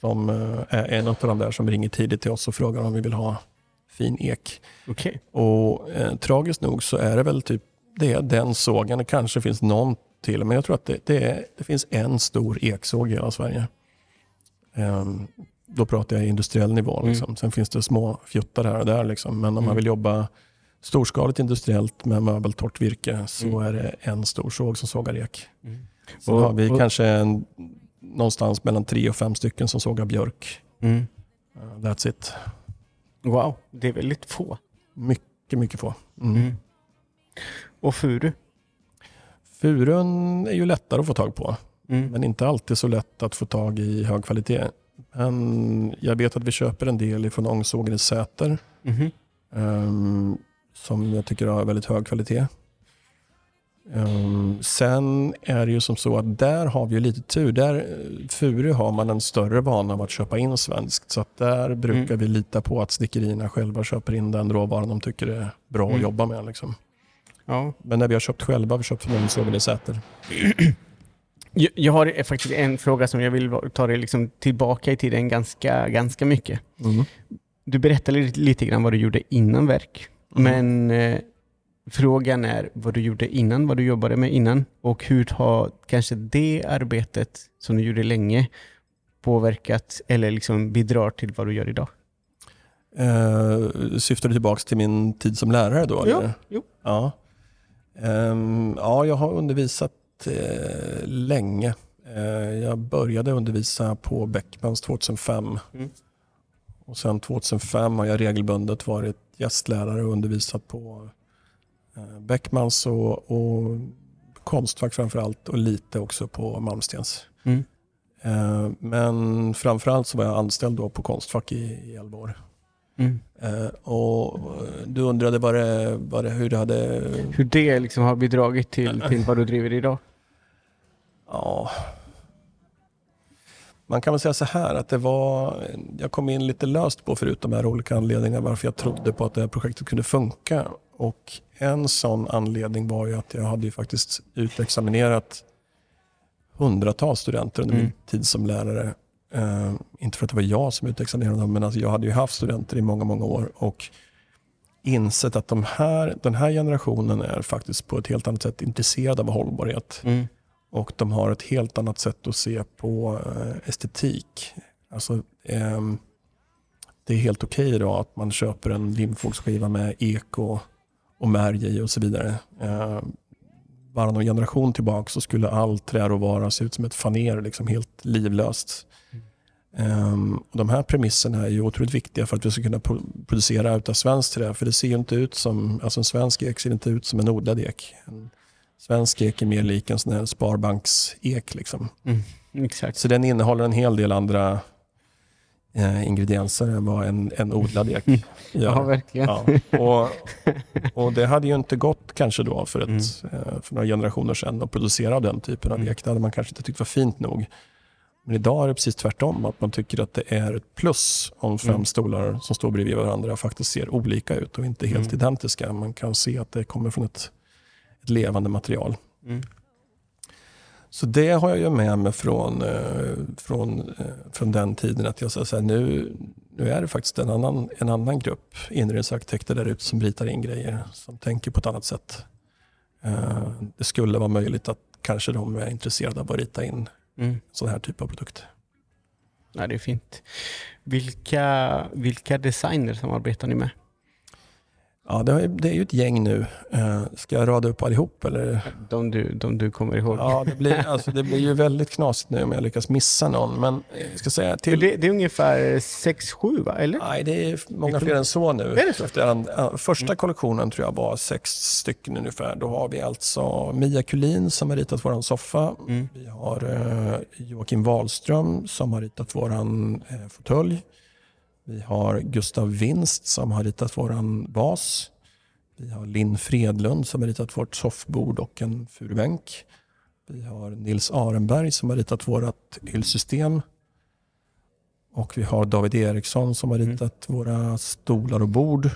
som eh, är en av de där som ringer tidigt till oss och frågar om vi vill ha fin ek. Okej. Och eh, tragiskt nog så är det väl typ det är den sågen. Det kanske finns någon till, men jag tror att det, det, är, det finns en stor eksåg i hela Sverige. Ehm, då pratar jag industriell nivå. Mm. Liksom. Sen finns det små fjuttar här och där. Liksom. Men om Mm. man vill jobba storskaligt industriellt med möbeltorrt virke så Mm. är det en stor såg som sågar ek. Mm. Så Och- har vi och- kanske en, någonstans mellan tre och fem stycken som sågar björk. Mm. Uh, that's it. Wow, det är väldigt få. Mycket, mycket få. Mm. Mm. Och furu? Furun är ju lättare att få tag på, Mm. men inte alltid så lätt att få tag i hög kvalitet. Men jag vet att vi köper en del från ångsågen i Säter Mhm. Som jag tycker har väldigt hög kvalitet. Ehm, sen är det ju som så att där har vi lite tur. Där eh, Furu har man en större vana av att köpa in svenskt. Så där brukar Mm. vi lita på att snickerierna själva köper in den råvaran de tycker är bra Mm. att jobba med. Liksom. Ja. Men när vi har köpt själva, vi köpt från ångsågen i Säter. Jag, jag har faktiskt en fråga som jag vill ta dig liksom tillbaka i tiden ganska, ganska mycket. Du berättade lite, lite grann vad du gjorde innan verk. Mm. Men eh, frågan är vad du gjorde innan, vad du jobbade med innan och hur har kanske det arbetet som du gjorde länge påverkat eller liksom bidrar till vad du gör idag? Eh, syftar du tillbaka till min tid som lärare då? Ja, eller? jo. Ja. Ehm, ja, jag har undervisat eh, länge. Eh, jag började undervisa på Beckmans 2005. Mm. Och sen 2005 har jag regelbundet varit gästlärare och undervisat på eh, Beckmans och, och Konstfack framför allt och lite också på Malmstens. Mm. Eh, men framförallt så var jag anställd då på Konstfack i, i 11 år. Mm. Eh, och du undrade vad det, vad det, hur det hade... Hur det liksom har bidragit till, till vad du driver idag? Ja. Man kan väl säga så här att det var, jag kom in lite löst på förut de här olika anledningarna varför jag trodde på att det här projektet kunde funka. Och en sån anledning var ju att jag hade ju faktiskt utexaminerat hundratals studenter under Mm. min tid som lärare. Eh, inte för att det var jag som utexaminerade dem, men alltså jag hade ju haft studenter i många, många år och insett att de här, den här generationen är faktiskt på ett helt annat sätt intresserad av hållbarhet. Mm. Och de har ett helt annat sätt att se på eh, estetik. Alltså, ehm, det är helt okej idag att man köper en limfogsskiva med ek och, märg i och så vidare. Bara någon generation tillbaka så skulle all träråvara se ut som ett faner, liksom helt livlöst. Ehm, och de här premisserna är ju otroligt viktiga för att vi ska kunna pro- producera utav svenskt trä. För det ser ju inte ut som, alltså en svensk ek ser inte ut som en odlad ek. En svensk ek är mer lik en sån här sparbanksek. Liksom. Exakt. Så den innehåller en hel del andra eh, ingredienser än vad en, en odlad ek Ja, gör. verkligen. Ja, och, och det hade ju inte gått kanske då för, ett, Mm. eh, för några generationer sedan att producera den typen av Mm. ek. Det hade man kanske inte tyckt var fint nog. Men idag är det precis tvärtom, att man tycker att det är ett plus om fem Mm. stolar som står bredvid varandra faktiskt ser olika ut och inte helt Mm. identiska. Man kan se att det kommer från ett, ett levande material. Mm. Så det har jag ju med mig från, eh, från, eh, från den tiden att jag här, nu, nu är det faktiskt en annan, en annan grupp inredningsarkitekter där ute som ritar in grejer, som tänker på ett annat sätt. Eh, det skulle vara möjligt att kanske de är intresserade av att rita in Mm. sån här typ av produkt. Ja, det är fint. Vilka, vilka designer samarbetar ni med? Ja, det är, det är ju ett gäng nu. Eh, ska jag rada upp allihop eller? De du, de du kommer ihåg? Ja, det blir, alltså, det blir ju väldigt knasigt nu om jag lyckas missa någon. Men jag ska säga till... Det, det är ungefär 6-7 va? Eller? Nej, det är många fler än så nu. Är det så? Efter första kollektionen tror jag var sex stycken ungefär. Då har vi alltså Mia Kulin som har ritat vår soffa. Mm. Vi har eh, Joakim Wahlström som har ritat vår eh, fåtölj. Vi har Gustav Winst som har ritat vår vas. Vi har Linn Fredlund som har ritat vårt soffbord och en furubänk. Vi har Nils Arenberg som har ritat vårt hyllsystem. Och vi har David Eriksson som har Mm. ritat våra stolar och bord.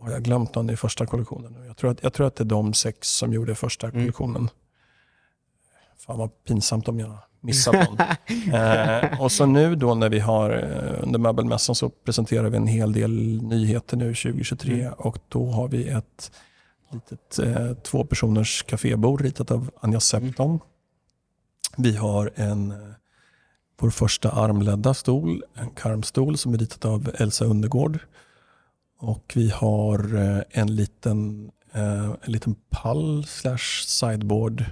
Har jag glömt någon i första kollektionen? Jag tror, att, jag tror att det är de sex som gjorde första Mm. kollektionen. Fan vad pinsamt om jag någon. eh, och så nu då när vi har eh, under möbelmässan så presenterar vi en hel del nyheter nu 2023 Mm. och då har vi ett litet eh, två personers kafébord ritat av Anja Septon. Vi har en eh, vår första armledda stol, en karmstol som är ritat av Elsa Undergård. Och vi har eh, en liten, en liten pall slash sideboard.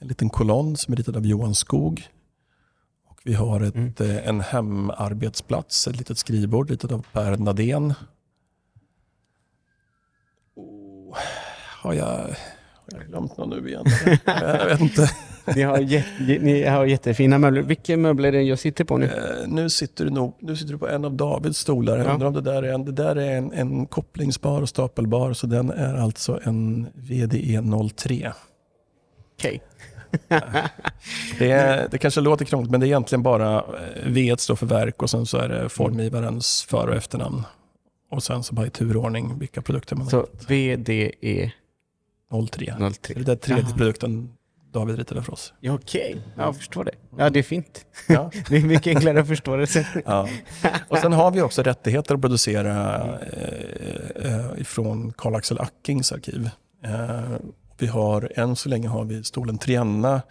En liten kolonn som är ritad av Johan Skog. Och vi har ett, Mm. eh, en hemarbetsplats, ett litet skrivbord ritat av Per Nadén. Oh, har, jag, har jag glömt någon nu igen? jag vet inte. Ni har, jätte, ni har jättefina möbler. Vilka möbler är det jag sitter på nu? Eh, nu, sitter du nog, nu sitter du på en av Davids stolar. Jag Ja. undrar om det där är en, det där är en, en kopplingsbar och stapelbar. Så den är alltså en VDE 03. Okej. Det, är, det kanske låter krångligt men det är egentligen bara eh, V står för verk och sen så är det formgivarens för och efternamn. Och sen så bara i turordning vilka produkter man Så har. VDE 03. 03. Det är tredje Aha. produkten David ritade för oss. Ja, Okej, Ja, jag förstår det. Ja, det är fint. Ja. Det är mycket enklare att förstå det sen. Ja. Och sen har vi också rättigheter att producera eh, eh, ifrån Karl-Axel Ackings arkiv. Eh, vi har, än så länge har vi stolen Trienna,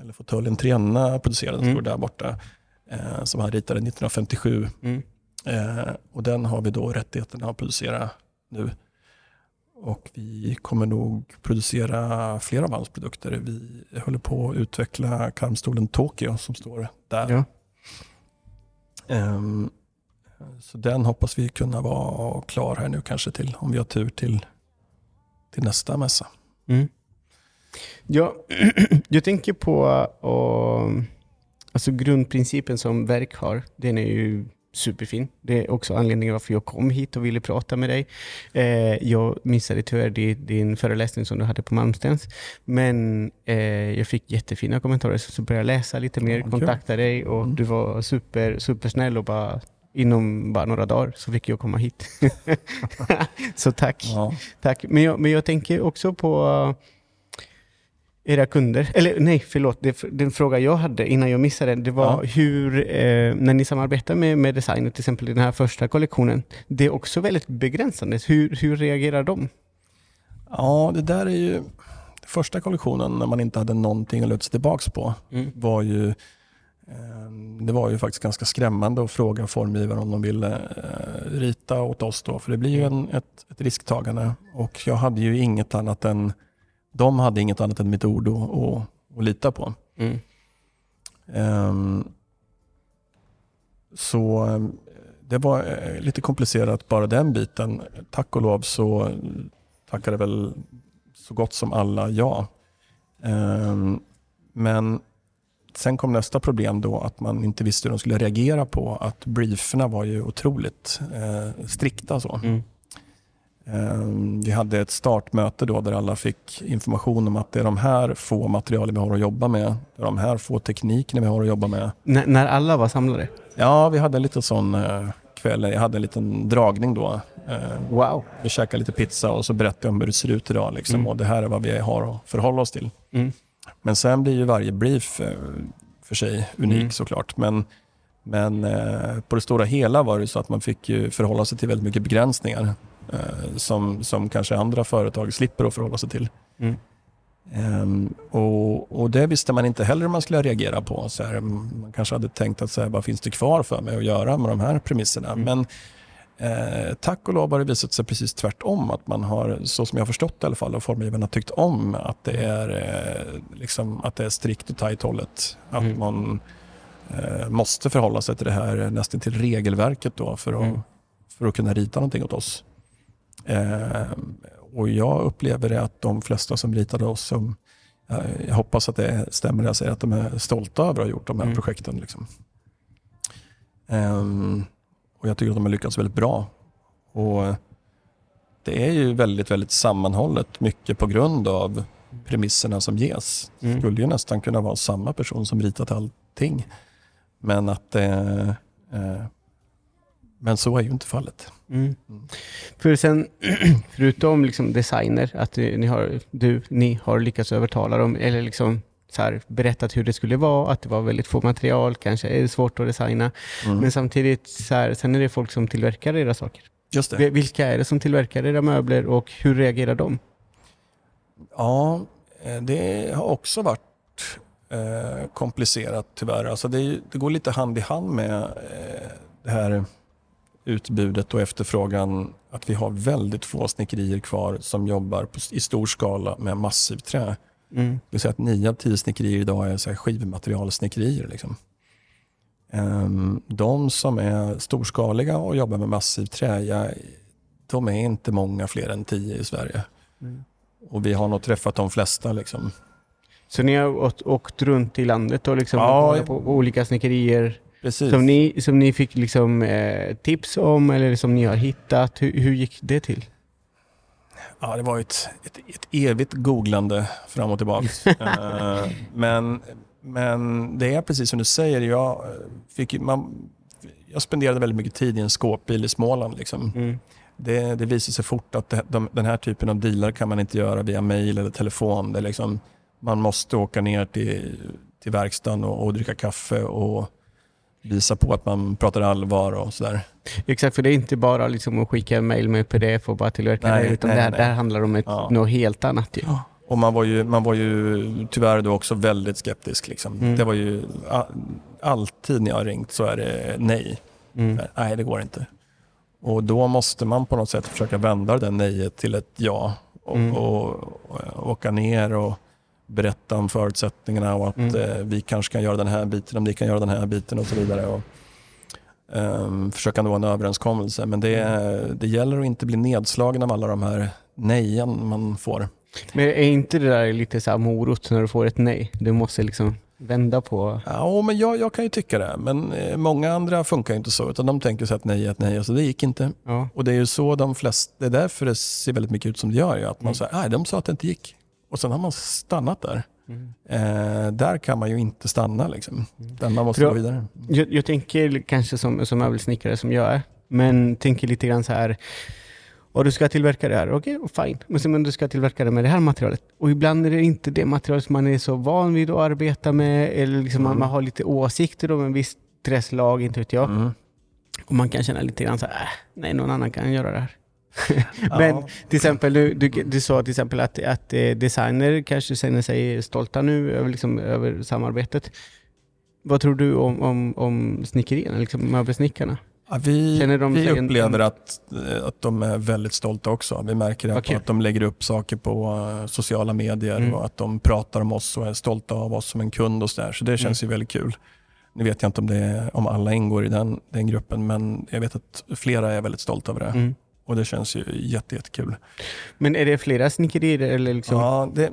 eller fåtöljen Trienna producerad, Mm. står där borta, eh, som han ritade 1957. Mm. Eh, och den har vi då rättigheterna att producera nu. Och vi kommer nog producera flera av hans produkter. Vi håller på att utveckla karmstolen Tokyo som står där. Ja. Ehm, så den hoppas vi kunna vara klar här nu kanske till, om vi har tur till, till nästa mässa. Mm. Ja, jag tänker på och, alltså grundprincipen som verk har. Den är ju superfin. Det är också anledningen varför jag kom hit och ville prata med dig. Eh, jag missade tyvärr din, din föreläsning som du hade på Malmstens. Men eh, jag fick jättefina kommentarer så jag började läsa lite mer, kul. kontakta dig och Mm. du var super, supersnäll och bara inom bara några dagar så fick jag komma hit. så tack. Ja. Tack. Men jag, men jag tänker också på uh, era kunder. Eller nej, förlåt. Det, den fråga jag hade innan jag missade det var Ja. hur, eh, när ni samarbetar med, med designer, till exempel i den här första kollektionen, det är också väldigt begränsande. Hur, hur reagerar de? ja, det där är ju... Första kollektionen när man inte hade någonting att luta sig tillbaka på var ju eh, det var ju faktiskt ganska skrämmande att fråga formgivaren om de ville eh, rita åt oss då. För det blir ju en, ett, ett risktagande. Och jag hade ju inget annat än, de hade inget annat än mitt ord att, att, lita på. Mm. Ehm, så eh, det var eh, lite komplicerat bara den biten. Tack och lov så tackade väl så gott som alla ja. Ehm, men sen kom nästa problem då att man inte visste hur de skulle reagera på att brieferna var ju otroligt eh, strikta. Så. Mm. Ehm, Vi hade ett startmöte då där alla fick information om att det är de här få materialen vi har att jobba med. Det är de här få teknikerna vi har att jobba med. N- när alla var samlade? Ja, vi hade en liten sån eh, kväll. Jag hade en liten dragning då Eh, Wow. vi käkar lite pizza och så berättar jag om hur det ser ut idag. Liksom, Mm. Och det här är vad vi har att förhålla oss till. Mm. Men sen blir ju varje brief eh, för sig unik Mm. såklart. Men, men eh, på det stora hela var det så att man fick ju förhålla sig till väldigt mycket begränsningar eh, som, som kanske andra företag slipper att förhålla sig till. Mm. Ehm, och, och det visste man inte heller hur man skulle reagera på. Så här, man kanske hade tänkt att så här, vad finns det kvar för mig att göra med de här premisserna? Mm. Men eh, tack och lov har det visat sig precis tvärtom. Att man har, så som jag har förstått det i alla fall, och formgivarna tyckt om att det är, eh, liksom, att det är strikt och tajt hållet. Att Mm. man eh, måste förhålla sig till det här nästan till regelverket då för att, Mm. för att kunna rita någonting åt oss. Eh, och jag upplever det att de flesta som ritade oss, som, eh, jag hoppas att det stämmer när jag säger att de är stolta över att ha gjort de här Mm. projekten. Liksom. Ehm, och jag tycker att de har lyckats väldigt bra. Och det är ju väldigt, väldigt sammanhållet, mycket på grund av premisserna som ges. Det Mm. skulle ju nästan kunna vara samma person som ritat allting. Men att eh, eh, men så är ju inte fallet. Mm. Mm. För sen, förutom liksom designer, att ni har, du, ni har lyckats övertala dem, eller liksom så här, berättat hur det skulle vara, att det var väldigt få material, kanske är det svårt att designa. Mm. Men samtidigt, så här, sen är det folk som tillverkar era saker. Just det. Vi- Vilka är det som tillverkar era möbler och hur reagerar de? Ja, eh, det har också varit eh, komplicerat tyvärr. Alltså det, det går lite hand i hand med eh, det här utbudet och efterfrågan. Att vi har väldigt få snickerier kvar som jobbar på, i stor skala med massivt trä. Mm. Det vill säga att nio av tio snickerier idag är så här skivmaterialsnickerier. Liksom. Ehm, de som är storskaliga och jobbar med massivt trä, ja, de är inte många fler än tio i Sverige. Mm. Och vi har nog träffat de flesta. Liksom. Så ni har åkt, åkt runt i landet och liksom Ja, på, på olika snickerier Precis. som ni, som ni fick liksom, eh, tips om eller som ni har hittat. Hur, hur gick det till? Ja, det var ett, ett, ett evigt googlande fram och tillbaka. Eh, men, men det är precis som du säger. Jag, fick, man, jag spenderade väldigt mycket tid i en skåpbil i Småland. Liksom. Mm. Det, det visar sig fort att det, de, den här typen av dealar kan man inte göra via mail eller telefon. Det liksom, man måste åka ner till, till verkstaden och, och dricka kaffe och visa på att man pratar allvar och sådär. Exakt, för det är inte bara liksom att skicka en mail med pdf och bara tillverka Nej, det, utan nej, det, här, nej. det här handlar om ett, Ja. något helt annat. Ju. Och man var ju, man var ju tyvärr då också väldigt skeptisk. Liksom. Mm. Det var ju alltid när jag har ringt så är det nej. Mm. Nej, det går inte. Och då måste man på något sätt försöka vända det nejet till ett ja. Och, Mm. och, och åka ner och berätta om förutsättningarna och att Mm. eh, vi kanske kan göra den här biten om ni kan göra den här biten och så vidare. Och, ehm, försöka nå en överenskommelse. Men det, Mm. det gäller att inte bli nedslagen av alla de här nejen man får. Men är inte det där lite så här morot när du får ett nej? Du måste liksom vända på... Ja, men jag, jag kan ju tycka det. Men eh, många andra funkar inte så. Utan de tänker sig att nej är ett nej och så det gick inte. Ja. Och det är ju så de flesta, det är därför det ser väldigt mycket ut som det gör. Ju, att man Mm. säger, nej de sa att det inte gick. Och sen har man stannat där. Mm. Eh, där kan man ju inte stanna liksom. Utan man måste För gå då- vidare. Jag, jag tänker kanske som, som möbelsnickare som jag är, men tänker lite grann så här. Och du ska tillverka det här, okej, fine. Men sen men du ska tillverka det med det här materialet. Och ibland är det inte det materialet som man är så van vid att arbeta med. Eller liksom man, Mm. man har lite åsikter om en viss träslag, inte vet jag. Mm. Och man kan känna lite grann så här, äh, nej någon annan kan göra det här. Men till exempel, du, du, du sa till exempel att, att eh, designer kanske känner sig stolta nu över, liksom, över samarbetet. Vad tror du om, om, om snickerierna, liksom möbelsnickarna? Ja, vi vi sig en- upplever att, eh, att de är väldigt stolta också. Vi märker det kul. att de lägger upp saker på eh, sociala medier Mm. och att de pratar om oss och är stolta av oss som en kund och så där. Så det känns ju väldigt kul. Nu vet jag inte om, det om alla ingår i den, den gruppen men jag vet att flera är väldigt stolta över det. Mm. Och det känns ju jätte, jättekul. Men är det flera snickerier eller liksom? Ja, det,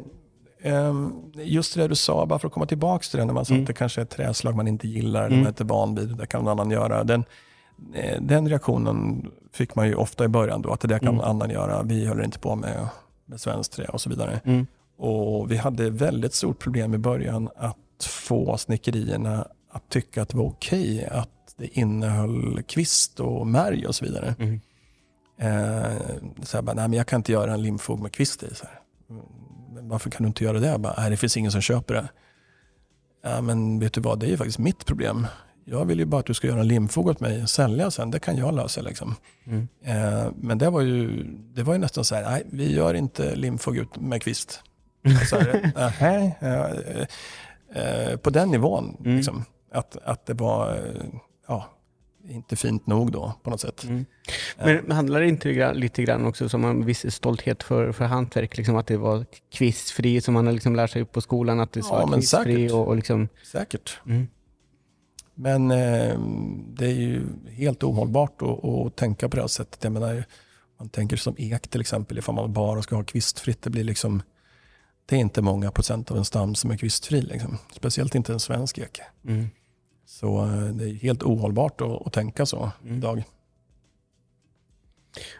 ehm, just det du sa, bara för att komma tillbaka till det, när man sa Mm. att det kanske är ett träslag man inte gillar, eller Mm. man är inte van vid, det kan någon annan göra. Den, eh, den reaktionen fick man ju ofta i början då, att det där kan Mm. någon annan göra, vi håller inte på med, med svenskt trä och så vidare. Mm. Och vi hade väldigt stort problem i början att få snickerierna att tycka att det var okej att det innehöll kvist och märg och så vidare. Mm. Eh, så jag bara, nej men jag kan inte göra en limfog med kvist i. Så här. "Men Varför kan du inte göra det? Jag bara, nej det finns ingen som köper det. Ja men vet du vad, det är ju faktiskt mitt problem. Jag vill ju bara att du ska göra en limfog åt mig och sälja sen. Det kan jag lösa. Liksom. Mm. Eh, men det var, ju, det var ju nästan så här, nej vi gör inte limfog ut med kvist. Så här, "Nähä, eh, eh, på den nivån. Mm. Liksom, att, att det var eh, ja, inte fint nog då på något sätt. Mm. Men handlar det inte lite grann också som en viss stolthet för, för hantverk? Liksom att det var kvistfri som man liksom lärt sig på skolan, att det ska Ja, vara kvistfri säkert. och, och liksom... Säkert. Mm. Men eh, det är ju helt ohållbart att, att tänka på det här sättet. Jag menar, man tänker som ek till exempel, ifall man bara ska ha kvistfritt. Det, blir liksom, det är inte många procent av en stam som är kvistfri. Liksom. Speciellt inte en svensk ek. Mm. Så eh, det är helt ohållbart att, att tänka så Mm. idag.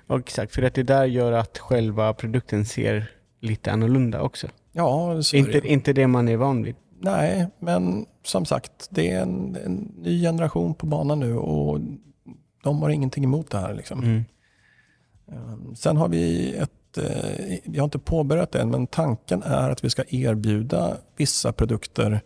Och exakt, för att det där gör att själva produkten ser lite annorlunda också. Ja, så är Inte, det. inte det man är van vid. Nej, men som sagt, det är en, en ny generation på banan nu och de har ingenting emot det här. Liksom. Mm. Um, Sen har vi ett, eh, vi har inte påbörjat det än, men tanken är att vi ska erbjuda vissa produkter ehm,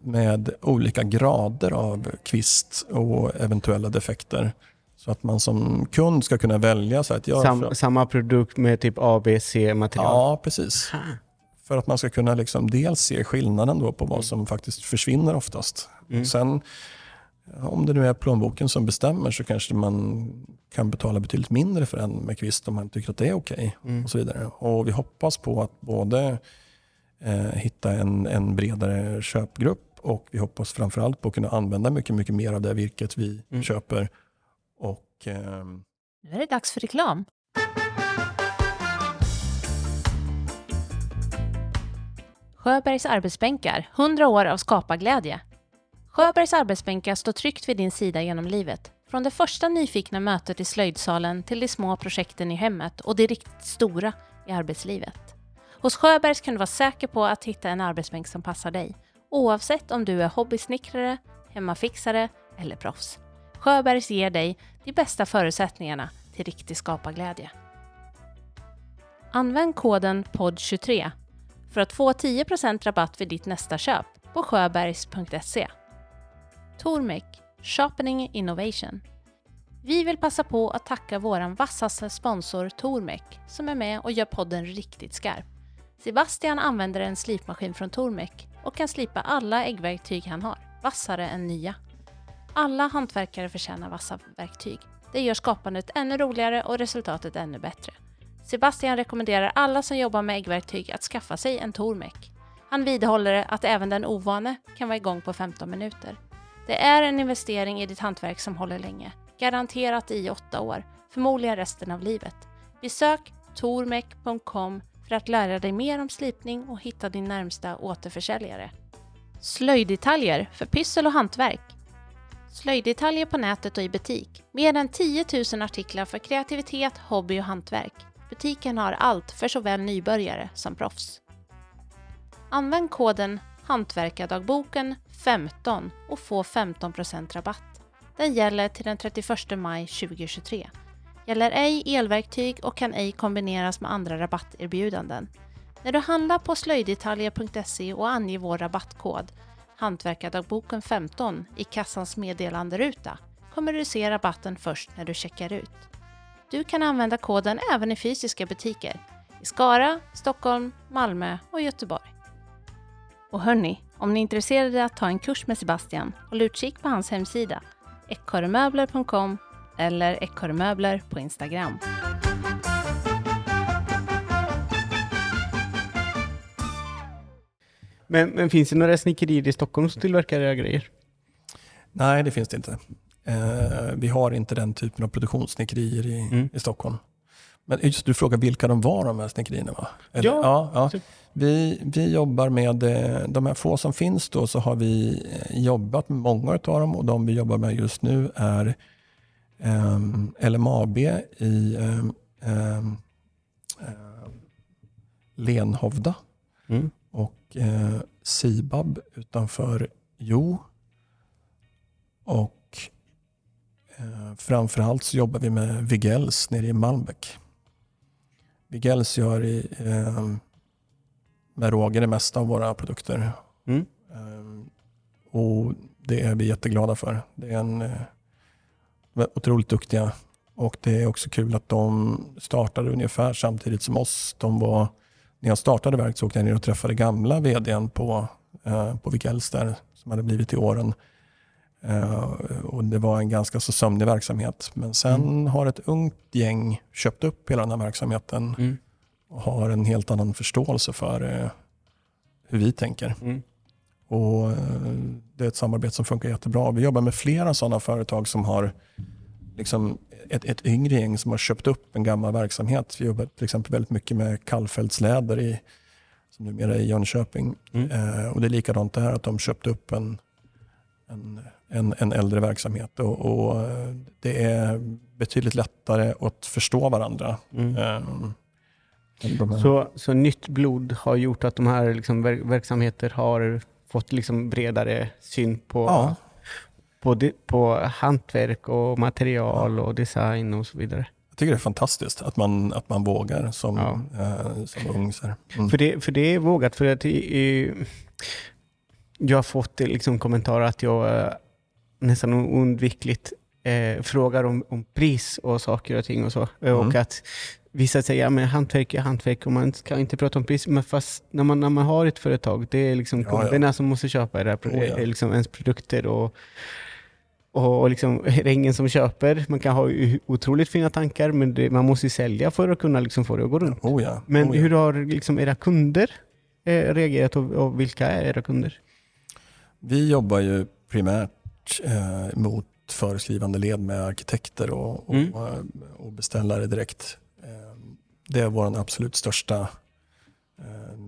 med olika grader av kvist och eventuella defekter. Så att man som kund ska kunna välja. Så att jag, Sam, samma produkt med typ ABC-material. ja, precis. För att man ska kunna liksom dels se skillnaden då på vad som faktiskt försvinner oftast. Mm. Sen om det nu är plånboken som bestämmer så kanske man kan betala betydligt mindre för en med kvist om man tycker att det är okej. Mm. och så vidare. Och vi hoppas på att både hitta en, en bredare köpgrupp och vi hoppas framförallt på att kunna använda mycket, mycket mer av det virket vi Mm. köper. Och ehm, Nu är det dags för reklam. Sjöbergs arbetsbänkar, 100 år av skaparglädje. Sjöbergs arbetsbänkar står tryggt vid din sida genom livet. Från det första nyfikna mötet i slöjdsalen till de små projekten i hemmet och det riktigt stora i arbetslivet. Hos Sjöbergs kan du vara säker på att hitta en arbetsbänk som passar dig, oavsett om du är hobbysnickrare, hemmafixare eller proffs. Sjöbergs ger dig de bästa förutsättningarna till riktig skaparglädje. Använd koden POD23 för att få 10% rabatt vid ditt nästa köp på sjöbergs.se. Tormek, Sharpening Innovation. Vi vill passa på att tacka vår vassaste sponsor Tormek som är med och gör podden riktigt skarp. Sebastian använder en slipmaskin från Tormek och kan slipa alla äggverktyg han har, vassare än nya. Alla hantverkare förtjänar vassa verktyg. Det gör skapandet ännu roligare och resultatet ännu bättre. Sebastian rekommenderar alla som jobbar med äggverktyg att skaffa sig en Tormek. Han vidhåller att även den ovane kan vara igång på 15 minuter. Det är en investering i ditt hantverk som håller länge. Garanterat i åtta år, förmodligen resten av livet. Besök tormek.com för att lära dig mer om slipning och hitta din närmsta återförsäljare. Slöjddetaljer för pyssel och hantverk. Slöjddetaljer på nätet och i butik. Mer än 10 000 artiklar för kreativitet, hobby och hantverk. Butiken har allt för såväl nybörjare som proffs. Använd koden Hantverkardagboken 15 och få 15% rabatt. Den gäller till den 31 maj 2023. Gäller ej elverktyg och kan ej kombineras med andra rabatterbjudanden. När du handlar på slöjddetaljer.se och anger vår rabattkod Hantverkardagboken 15 i kassans meddelanderuta kommer du se rabatten först när du checkar ut. Du kan använda koden även i fysiska butiker i Skara, Stockholm, Malmö och Göteborg. Och hörni, om ni är intresserade att ta en kurs med Sebastian, håll utkik på hans hemsida ekorremöbler.com eller ekorremöbler på Instagram. Men, men finns det några snickerier i Stockholm som tillverkar era grejer? nej, det finns det inte. Eh, vi har inte den typen av produktionssnickerier i, Mm. i Stockholm. Men just du frågar vilka de var de här snickerierna va? Eller- Ja, ja, ja. typ. Vi, vi jobbar med eh, de här få som finns då så har vi eh, jobbat med många av dem och de vi jobbar med just nu är ehm, LMAB i ehm, ehm, ehm, Lenhovda Mm. och eh, Sibab utanför Jo och Eh, framförallt så jobbar vi med Vigells nere i Malmbäck. Vigells gör i, eh, med råge det mesta av våra produkter. Mm. Eh, och Det är vi jätteglada för. Det är en eh, otroligt duktiga och det är också kul att de startade ungefär samtidigt som oss. De var, när jag startade verket så åkte jag ner och träffade gamla vdn på, eh, på Vigells där, som hade blivit i åren. Eh, och Det var en ganska så sömnig verksamhet. Men sen mm. har ett ungt gäng köpt upp hela den här verksamheten mm. och har en helt annan förståelse för eh, hur vi tänker. Mm. Och eh, Det är ett samarbete som funkar jättebra. Vi jobbar med flera sådana företag som har liksom ett, ett yngre gäng som har köpt upp en gammal verksamhet. Vi jobbar till exempel väldigt mycket med Kallfältsläder i, som numera är i Jönköping. Mm. Eh, och det är likadant där, att de köpte upp en, en, en, en äldre verksamhet. Och, och, eh, Det är betydligt lättare att förstå varandra. Mm. Eh, så, så nytt blod har gjort att de här liksom, verksamheter har fått liksom bredare syn på ja på, på hantverk och material och design och så vidare. Jag tycker det är fantastiskt att man, att man vågar som, ja. eh, som ung. Mm. För, det, för det är vågat, för att i, jag har fått liksom kommentarer att jag eh, nästan oundvikligt eh, frågar om, om pris och saker och ting och så. Mm. Och att vissa säger att ja, hantverk är hantverk och man ska inte prata om pris. Men fast när man, när man har ett företag, det är liksom ja, kunderna ja. som måste köpa det, oh, ja. liksom ens produkter. Och, och, och liksom, är det ingen som köper, man kan ha otroligt fina tankar, men det, man måste sälja för att kunna liksom få det att gå runt. Oh men oh ja. hur har liksom era kunder eh, reagerat och, och, vilka är era kunder? Vi jobbar ju primärt eh, mot föreskrivande led med arkitekter och, och, mm. och beställare direkt. Det är vår absolut största eh,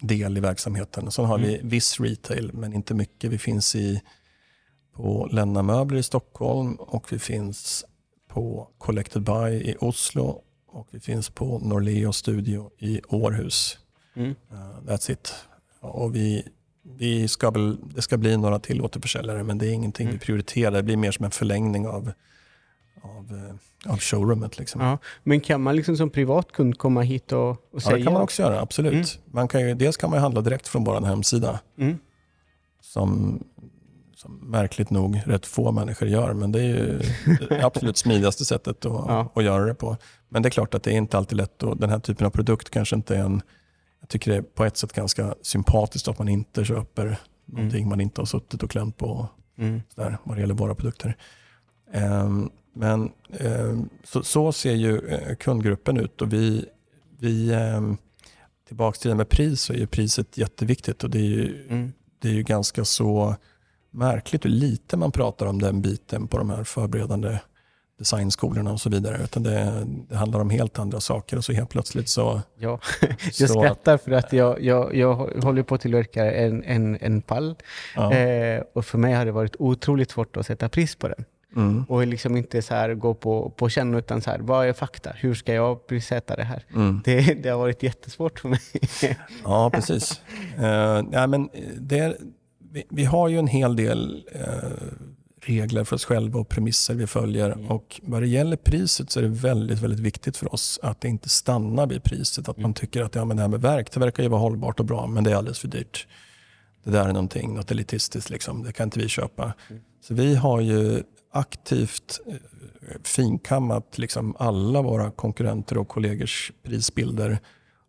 del i verksamheten. Sen har mm. vi viss retail, men inte mycket. Vi finns i på Lenna Möbler i Stockholm och vi finns på Collected By i Oslo och vi finns på Norleo Studio i Århus. Mm. Uh, that's it. Och vi, vi ska väl, det ska bli några till återförsäljare men det är ingenting mm. vi prioriterar. Det blir mer som en förlängning av, av, uh, av showroomet. Liksom. Ja, men kan man liksom som privatkund komma hit och, och ja, säga? Ja, det kan man också göra. Absolut. Mm. Man kan ju, dels kan man handla direkt från vår hemsida. Mm. Som som märkligt nog rätt få människor gör. Men det är ju det absolut smidigaste sättet att, ja. att göra det på. Men det är klart att det är inte alltid lätt och den här typen av produkt kanske inte är en... Jag tycker det är på ett sätt ganska sympatiskt att man inte köper mm. någonting man inte har suttit och klämt på mm. där, vad det gäller våra produkter. Um, men um, så, så, ser ju uh, kundgruppen ut och vi, vi um, tillbaka till det med pris så är ju priset jätteviktigt och det är ju, mm. det är ju ganska så märkligt hur lite man pratar om den biten på de här förberedande designskolorna och så vidare. Utan det, det, handlar om helt andra saker och så helt plötsligt så... Ja, jag skrattar för att jag, jag, jag håller på att tillverka en, en, en pall. Ja. Eh, och för mig har det varit otroligt svårt att sätta pris på den. Mm. Och liksom inte så här gå på, på känn, utan så här, vad är fakta? Hur ska jag prissätta det här? Mm. Det, det har varit jättesvårt för mig. ja, precis. Uh, ja, men det, vi, vi, har ju en hel del eh, regler för oss själva och premisser vi följer. Mm. Och vad det gäller priset så är det väldigt, väldigt viktigt för oss att det inte stannar vid priset. Att mm. man tycker att ja, men det här med verk, det verkar ju vara hållbart och bra, men det är alldeles för dyrt. Det där är någonting, något elitistiskt, liksom. det kan inte vi köpa. Mm. Så vi har ju aktivt eh, finkammat liksom alla våra konkurrenter och kollegors prisbilder.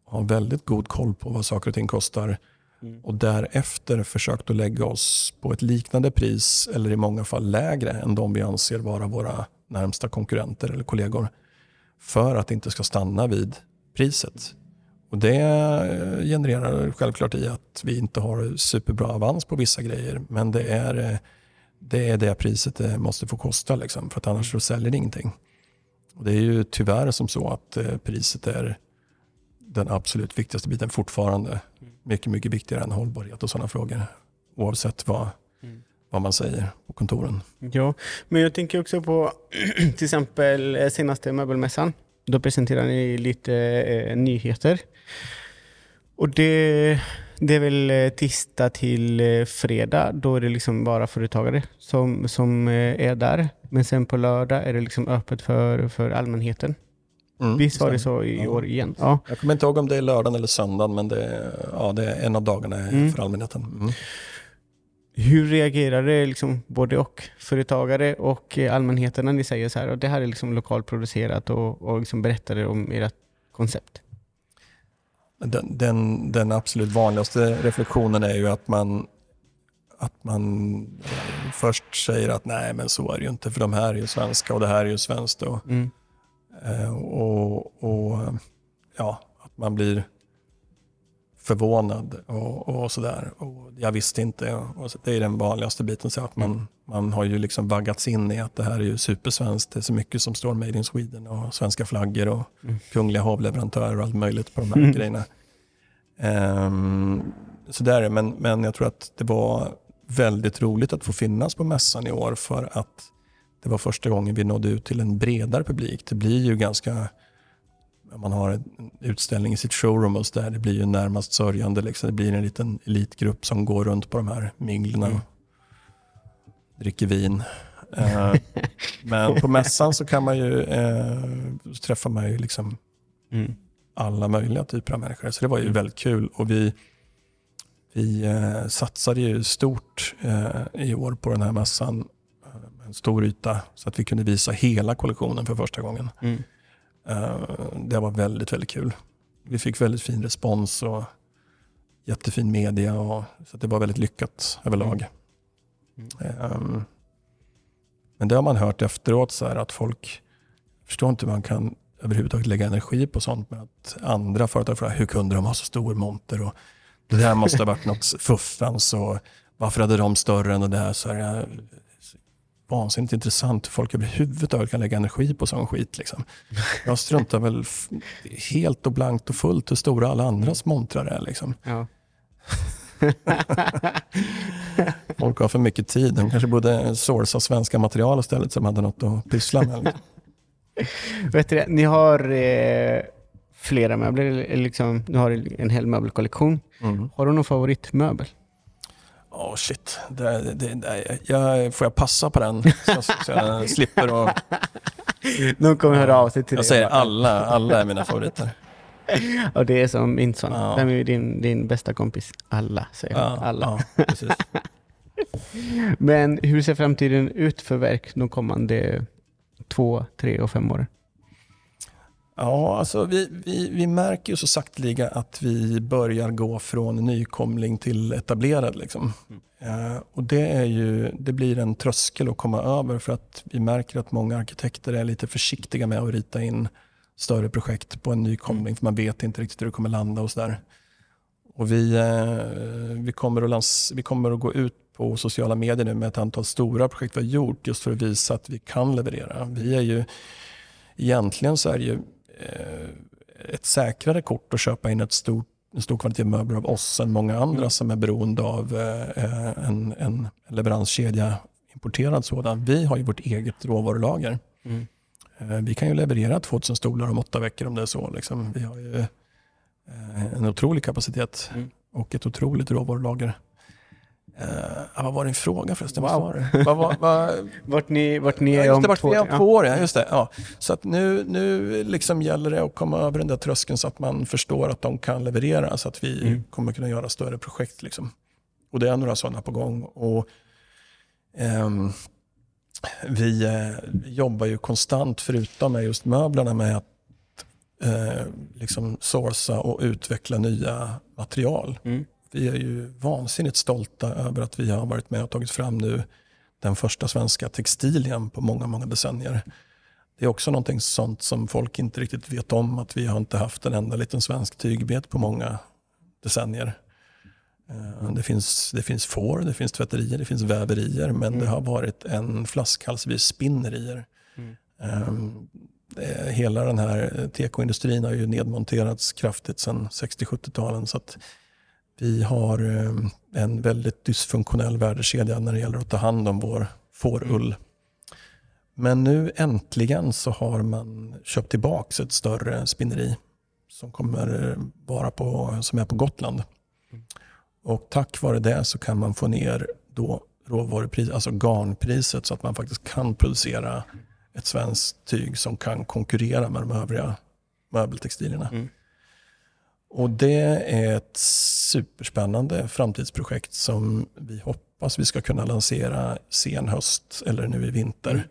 Har väldigt god koll på vad saker och ting kostar Mm. Och därefter försökt att lägga oss på ett liknande pris eller i många fall lägre än de vi anser vara våra närmsta konkurrenter eller kollegor. För att det inte ska stanna vid priset. Och Det eh, genererar självklart i att vi inte har superbra avans på vissa grejer. Men det är eh, det, är det priset det måste få kosta. Liksom, för att annars så säljer det ingenting. Och det är ju tyvärr som så att eh, priset är den absolut viktigaste biten fortfarande mycket, mycket viktigare än hållbarhet och sådana frågor. Oavsett vad, mm. vad man säger på kontoren. Ja, men jag tänker också på till exempel eh, senaste möbelmässan. Då presenterar ni lite eh, nyheter. Och det, det är väl eh, tisdag till eh, fredag. Då är det liksom bara företagare som, som eh, är där. Men sen på lördag är det liksom öppet för, för allmänheten. Mm, Visst var det så i Ja. år igen? Ja. Jag kommer inte ihåg om det är lördagen eller söndagen, men det är, ja, det är en av dagarna Mm. för allmänheten. Mm. Hur reagerade liksom både och företagare och allmänheten när ni säger så här, och det här är liksom lokalproducerat och, och liksom berättade om ert koncept? Den, den, den absolut vanligaste reflektionen är ju att man, att man först säger att nej, men så är det ju inte, för de här är ju svenska och det här är ju svenskt. Och, Mm. eh, och, och ja, att man blir förvånad och, och sådär. Och jag visste inte. Och så, det är den vanligaste biten. Så att man, man har ju liksom vaggats in i att det här är ju supersvenskt. Det är så mycket som står Made in Sweden och svenska flaggor och Mm. kungliga hovleverantörer och allt möjligt på de här Mm. grejerna. Ehm, så där är men, men jag tror att det var väldigt roligt att få finnas på mässan i år för att det var första gången vi nådde ut till en bredare publik. Det blir ju ganska, om man har en utställning i sitt showroom och så där, det blir ju närmast sörjande. Liksom. Det blir en liten elitgrupp som går runt på de här minglerna Mm. och dricker vin. Eh, men på mässan så kan man ju, eh, så träffar man ju liksom Mm. alla möjliga typer av människor. Så det var ju Mm. väldigt kul. Och vi vi eh, satsade ju stort eh, i år på den här mässan. Eh, en stor yta så att vi kunde visa hela kollektionen för första gången. Mm. Eh, det var väldigt, väldigt kul. Vi fick väldigt fin respons och jättefin media. Och, så det var väldigt lyckat överlag. Mm. Eh, men det har man hört efteråt, så här, att folk förstår inte hur man kan överhuvudtaget lägga energi på sånt. Men att andra företag frågar hur kunde de ha så stor monter? Och det där måste ha varit något fuffens. Och varför hade de större än det där? Så här, vansinnigt intressant hur folk överhuvudtaget kan lägga energi på sån skit. Liksom. Jag struntar väl helt och blankt och fullt hur stora alla andras montrar är. Liksom. Ja. Folk har för mycket tid. De kanske borde sourca svenska material istället så de hade något att pyssla med. Liksom. Vet du ni har eh, flera möbler, liksom, ni har en hel möbelkollektion. Mm. Har du någon favoritmöbel? Oh shit, det, det, det, jag, får jag passa på den? Så, så jag slipper och... Någon kommer höra av sig till Jag dig. säger och bara, alla, alla är mina favoriter. Och det är som min son. Ja. Vem är din, din bästa kompis? Alla, säger han. Alla. Ja. Men hur ser framtiden ut för verk de kommande två, tre och fem åren? Ja, alltså vi, vi, vi märker ju så sakteliga att vi börjar gå från nykomling till etablerad. Liksom. Eh, och det, är ju, det blir en tröskel att komma över för att vi märker att många arkitekter är lite försiktiga med att rita in större projekt på en nykomling för man vet inte riktigt hur det kommer landa och sådär. Och vi, eh, vi, kommer att lans- vi kommer att gå ut på sociala medier nu med ett antal stora projekt vi har gjort just för att visa att vi kan leverera. Vi är ju, egentligen så är det ju ett säkrare kort att köpa in ett stort, en stor kvalitet möbler av oss än många andra Mm. som är beroende av eh, en, en leveranskedja, importerad sådan. Vi har ju vårt eget råvarulager. Mm. Eh, Vi kan ju leverera 2000 stolar om åtta veckor om det är så. Liksom. Vi har ju eh, en otrolig kapacitet Mm. och ett otroligt råvarulager. Eh, vad var din fråga förresten? Wow. Vad var vad, vad, Vart ni, vart ni är om det, vart två om ja. två år. Ja, just det. Ja. Så att nu, nu liksom gäller det att komma över den där tröskeln så att man förstår att de kan leverera så att vi Mm. kommer kunna göra större projekt. Liksom. Och det är några sådana på gång. Och, ehm, vi eh, jobbar ju konstant, förutom med just möblerna, med att eh, liksom sourca och utveckla nya material. Mm. Vi är ju vansinnigt stolta över att vi har varit med och tagit fram nu den första svenska textilien på många, många decennier. Det är också någonting sånt som folk inte riktigt vet om, att vi har inte haft en enda liten svensk tygbet på många decennier. Eh, Det finns, det finns får, det finns tvätterier, det finns väverier, men Mm. det har varit en flaskhals vid spinnerier. Mm. Det- Hela den här tekoindustrin har ju nedmonterats kraftigt sedan 60-70-talen. Så att vi har eh, en väldigt dysfunktionell värdekedja när det gäller att ta hand om vår fårull. Men nu äntligen så har man köpt tillbaka ett större spinneri som kommer eh, vara på, som är på Gotland. Och tack vare det så kan man få ner då råvarupris, alltså garnpriset så att man faktiskt kan producera ett svenskt tyg som kan konkurrera med de övriga möbeltextilierna. Mm. Och det är ett superspännande framtidsprojekt som vi hoppas vi ska kunna lansera sen höst eller nu i vinter. Mm.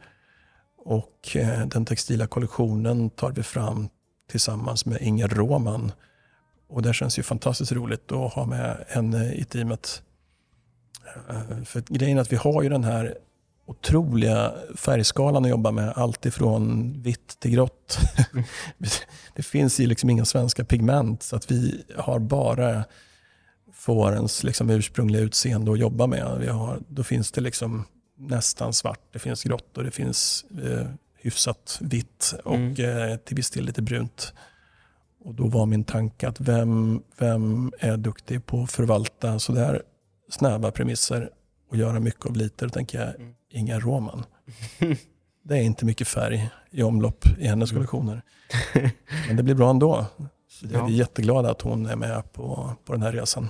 Och eh, den textila kollektionen tar vi fram tillsammans med Inger Råman. Och det känns ju fantastiskt roligt att ha med henne i teamet. Eh, För grejen är att vi har ju den här otroliga färgskalan att jobba med. Allt ifrån vitt till grått. det finns ju liksom inga svenska pigment så att vi har bara fårens liksom ursprungliga utseende att jobba med. Vi har, då finns det liksom nästan svart, det finns grått och det finns eh, hyfsat vitt och Mm. eh, till viss del lite brunt. Och då var min tanke att vem, vem är duktig på att förvalta sådär snäva premisser och göra mycket av lite? Då tänker jag Mm. Inga Roman. Det är inte mycket färg i omlopp i hennes kollektioner. Men det blir bra ändå. Så jag är Ja. jätteglad att hon är med på, på den här resan.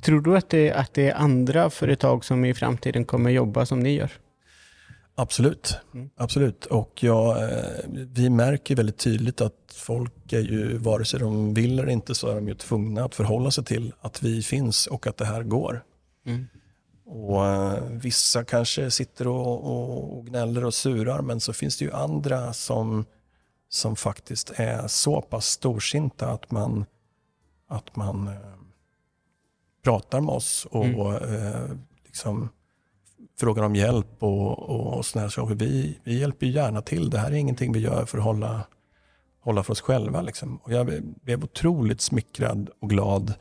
Tror du att det, att det är andra företag som i framtiden kommer jobba som ni gör? Absolut. Mm. Absolut. Och ja, eh, vi märker väldigt tydligt att folk är ju, vare sig de vill eller inte, så är de ju tvungna att förhålla sig till att vi finns och att det här går. Mm. Och eh, Vissa kanske sitter och, och, och gnäller och surar, men så finns det ju andra som, som faktiskt är så pass storsinta att man, att man eh, pratar med oss och eh, liksom frågar om hjälp och, och, och sådana saker. Vi, vi hjälper gärna till. Det här är ingenting vi gör för att hålla, hålla för oss själva. Liksom. Och jag blev otroligt smickrad och glad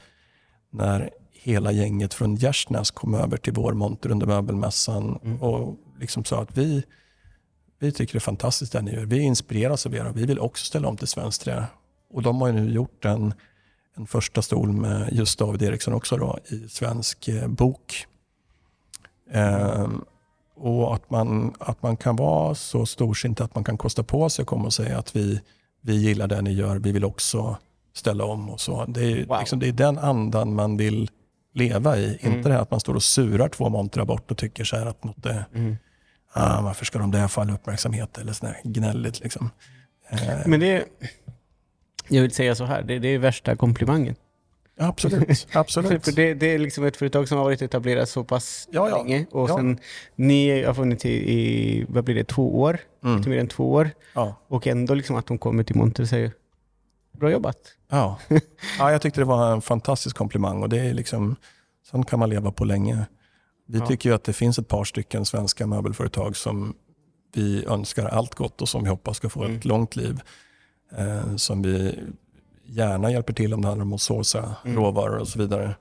när hela gänget från Gärsnäs kom över till vår monter under möbelmässan Mm. och liksom sa att vi, vi tycker det är fantastiskt det ni gör. Vi inspireras av er och vi vill också ställa om till svenskt trä. Och de har ju nu gjort en, en första stol med just David Eriksson också då, i svensk eh, bok. Ehm, och att man, att man kan vara så storsint att man kan kosta på sig att komma och säga att vi, vi gillar det ni gör, vi vill också ställa om och så. Det är, Wow. liksom, det är den andan man vill leva i. Mm. Inte det här att man står och surar två montrar bort och tycker så här att något är, Mm. ah, varför ska de där få all uppmärksamhet eller sådär gnälligt. Liksom. Eh, Men det, jag vill säga så här, det, det är värsta komplimangen. absolut, absolut. För det, det är liksom ett företag som har varit etablerat så pass Ja, ja. länge och Ja. sen ni har funnits i, i, vad blir det, två år? Mm. Lite mer än två år. Ja. Och ändå liksom att de kommer till Monter och säger bra jobbat. Ja. ja, jag tyckte det var en fantastisk komplimang och det är liksom, sånt kan man leva på länge. Vi Ja. tycker att det finns ett par stycken svenska möbelföretag som vi önskar allt gott och som vi hoppas ska få Mm. ett långt liv. Eh, som vi gärna hjälper till om det handlar om att såsa Mm. råvaror och så vidare.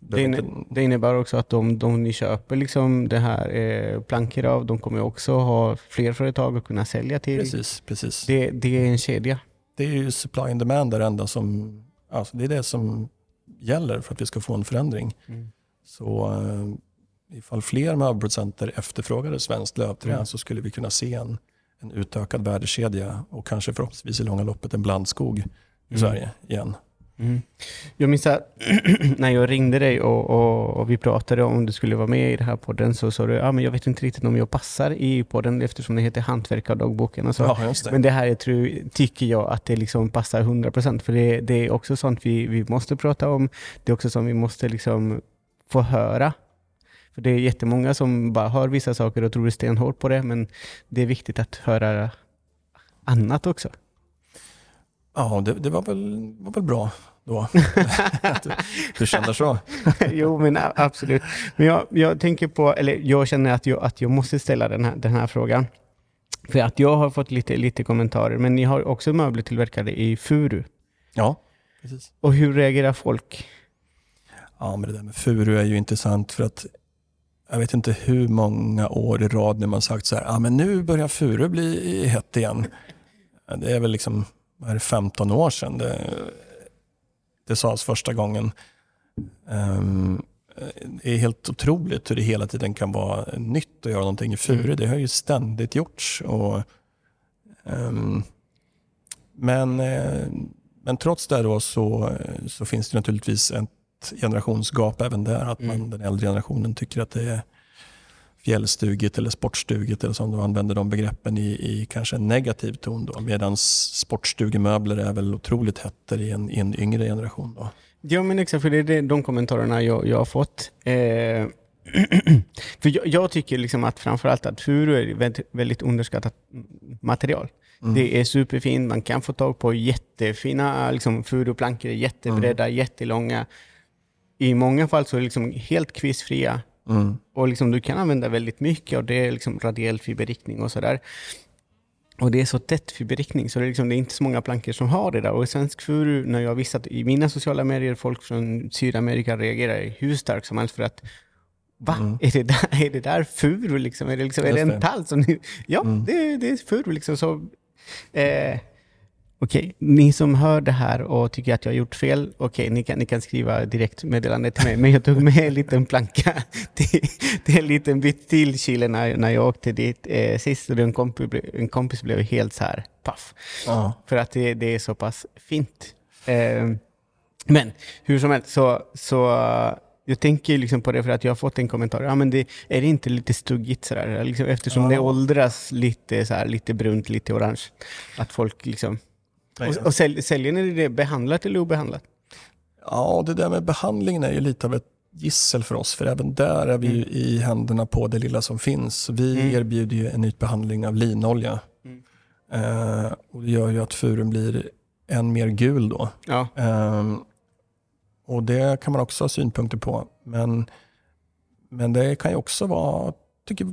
Det, inne, det innebär också att de, de ni köper liksom det här eh, plankor av, de kommer också ha fler företag att kunna sälja till. Precis, precis. Det, det är en kedja. Är ju supply and demand det enda som, alltså det är det som gäller för att vi ska få en förändring. Så eh, ifall fler möbelproducenter efterfrågade svenskt lövträ Mm. så skulle vi kunna se en, en utökad värdekedja och kanske förhoppningsvis i långa loppet en blandskog i Mm. Sverige igen. Mm. Jag minns att när jag ringde dig och, och, och vi pratade om du skulle vara med i den här podden så sa du ah, men jag vet inte riktigt om jag passar i podden eftersom det heter Hantverkardagboken. Och så. Ja, det. Men det här jag tror, tycker jag att det liksom passar 100% för det, det är också sånt vi, vi måste prata om. Det är också sånt vi måste liksom få höra. För det är jättemånga som bara hör vissa saker och tror stenhårt på det men det är viktigt att höra annat också. Ja, det, det var, väl, var väl bra då. Du, du känner så. jo, men absolut. Men jag, jag tänker på, eller jag känner att jag, att jag måste ställa den här, den här frågan. För att jag har fått lite, lite kommentarer, men ni har också möbler tillverkade i furu. Ja, precis. Och hur reagerar folk? Ja, men det där med furu är ju intressant för att jag vet inte hur många år i rad när man sagt så här, ah, men nu börjar furu bli hett igen. Det är väl liksom är det, 15 år sedan det, det sades första gången. Ehm, det är helt otroligt hur det hela tiden kan vara nytt att göra någonting i furu. Mm. Det har ju ständigt gjorts. Och, ehm, men, eh, men trots det då så, så finns det naturligtvis ett generationsgap även där. Att man, Mm. den äldre generationen tycker att det är fjällstugigt eller sportstugigt eller som du använder de begreppen i, i kanske en negativ ton. Då, medan sportstugemöbler är väl otroligt hett i en, i en yngre generation. Då. Ja men exakt, för det är det, de kommentarerna jag, jag har fått. Eh, för jag, jag tycker liksom att framförallt att furu är väldigt, väldigt underskattat material. Mm. Det är superfint, man kan få tag på jättefina liksom, furuplankor, jättebredda, Mm. jättelånga. I många fall så är de liksom helt kvistfria Mm. och liksom, du kan använda väldigt mycket och det är liksom radiell fiberriktning och sådär. Och det är så tätt fiberriktning så det är, liksom, det är inte så många plankor som har det där. Och i svensk furu, när jag visat i mina sociala medier, folk från Sydamerika reagerar hur starkt som helst för att Va? Mm. Är, det där, är det där furu liksom? Är det, liksom, är det en tall som ni... Ja, Mm. det, det är furu liksom. Så, eh, Okej, ni som hör det här och tycker att jag har gjort fel, okej, ni, kan, ni kan skriva direkt meddelande till mig. Men jag tog med en liten planka. Det, det är en liten bit till Chile när, när jag åkte dit eh, sist. Och en kompis, blev- en kompis blev helt så här, paff. Ja. För att det, det är så pass fint. Eh, men hur som helst, så, så jag tänker liksom på det för att jag har fått en kommentar. Ja, men det, är det inte lite stuggigt sådär? Liksom, eftersom Ja. det åldras lite, så här, lite brunt, lite orange. Att folk liksom... Och, och sälj, säljer ni det behandlat eller obehandlat? Ja, det där med behandlingen är ju lite av ett gissel för oss, för även där är vi ju i händerna på det lilla som finns. Vi Mm. erbjuder ju en ytbehandling av linolja. Mm. Eh, och det gör ju att furen blir än mer gul då. Ja. Ehm, och det kan man också ha synpunkter på. Men, men det kan ju också vara, tycker,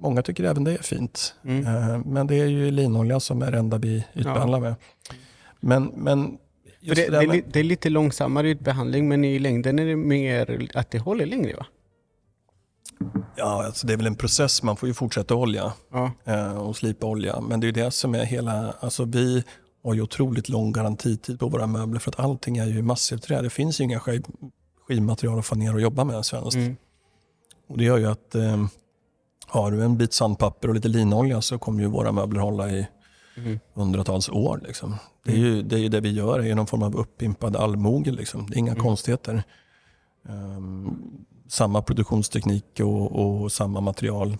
många tycker även det är fint. Mm. Ehm, men det är ju linolja som är det enda vi ytbehandlar med. Men, men det, det det, med, det är lite långsammare behandling, men i längden är det mer att det håller längre va? ja, alltså det är väl en process, man får ju fortsätta olja Ja. eh, och slipa olja. Men det är det som är hela, alltså vi har ju otroligt lång garantitid på våra möbler för att allting är ju massivträ. Det finns ju inga skiv, skivmaterial att få ner och jobba med svenskt. Mm. Och det gör ju att eh, har du en bit sandpapper och lite linolja så kommer ju våra möbler hålla i Mm. hundratals år. Liksom. Det, är ju, det är ju det vi gör, det är någon form av uppimpad allmogel. Liksom. Det är inga Mm. konstigheter. Ehm, samma produktionsteknik och, och samma material.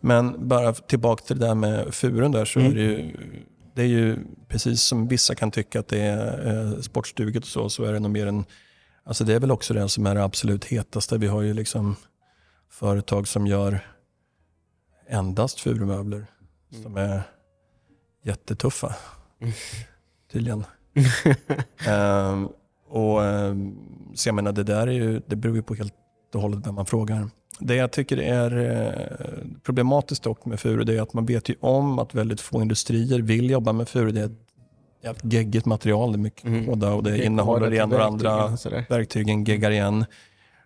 Men bara tillbaka till det där med furen där så Mm. är det ju, det är ju precis som vissa kan tycka att det är eh, sportstuget och så, så är det nog mer en Alltså det är väl också det som är det absolut hetaste. Vi har ju liksom företag som gör endast furumöbler som är jättetuffa. Mm. Tydligen. Ehm, och, ehm, så jag menar, det där är ju, det beror ju på helt och hållet vem man frågar. Det jag tycker är eh, problematiskt dock med furu det är att man vet ju om att väldigt få industrier vill jobba med furu. Det är ett geggigt material, det är mycket Mm. kåda och det, Det innehåller till och andra verktygen geggar igen.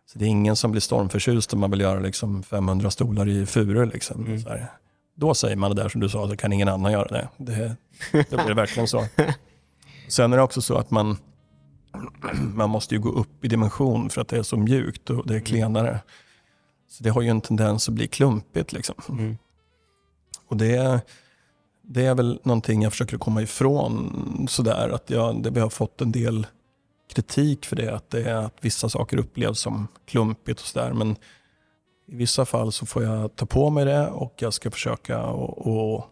Så det är ingen som blir stormförtjust om man vill göra liksom 500 stolar i furu. Liksom. Mm. Då säger man det där som du sa, så kan ingen annan göra det. det då blir det verkligen så. Sen är det också så att man, man måste ju gå upp i dimension för att det är så mjukt och det är klenare. Så det har ju en tendens att bli klumpigt. Liksom. Mm. Och det, det är väl någonting jag försöker komma ifrån. Sådär, att jag, det, vi har fått en del kritik för det. Att, det är att vissa saker upplevs som klumpigt och sådär. Men i vissa fall så får jag ta på mig det och jag ska försöka och, och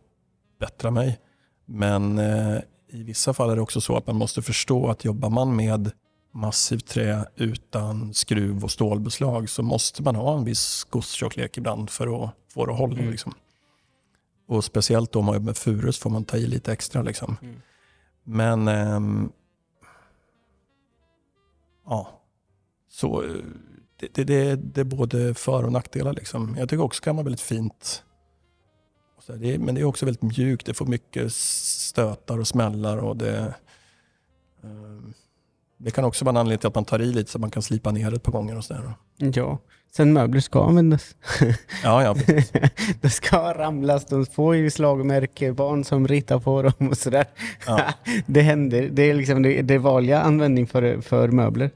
bättra mig. Men eh, i vissa fall är det också så att man måste förstå att jobbar man med massivt trä utan skruv och stålbeslag så måste man ha en viss gosstjocklek ibland för att få det att hålla. Mm. Liksom. Och speciellt om man jobbar med furu så får man ta i lite extra. Liksom. Mm. Men ehm, ja, så eh, det, det, det, det är både för och nackdelar. Liksom. Jag tycker också det kan vara väldigt fint. Så det är, men det är också väldigt mjukt. Det får mycket stötar och smällar. Och det, eh, det kan också vara en anledning till att man tar i lite så att man kan slipa ner det ett par gånger. Och så där. Ja, sen möbler ska användas. Ja, ja, precis. det ska ramlas, de får ju slagmärke, barn som ritar på dem och sådär. Ja. det händer, det är liksom det, det vanliga användning för, för möbler.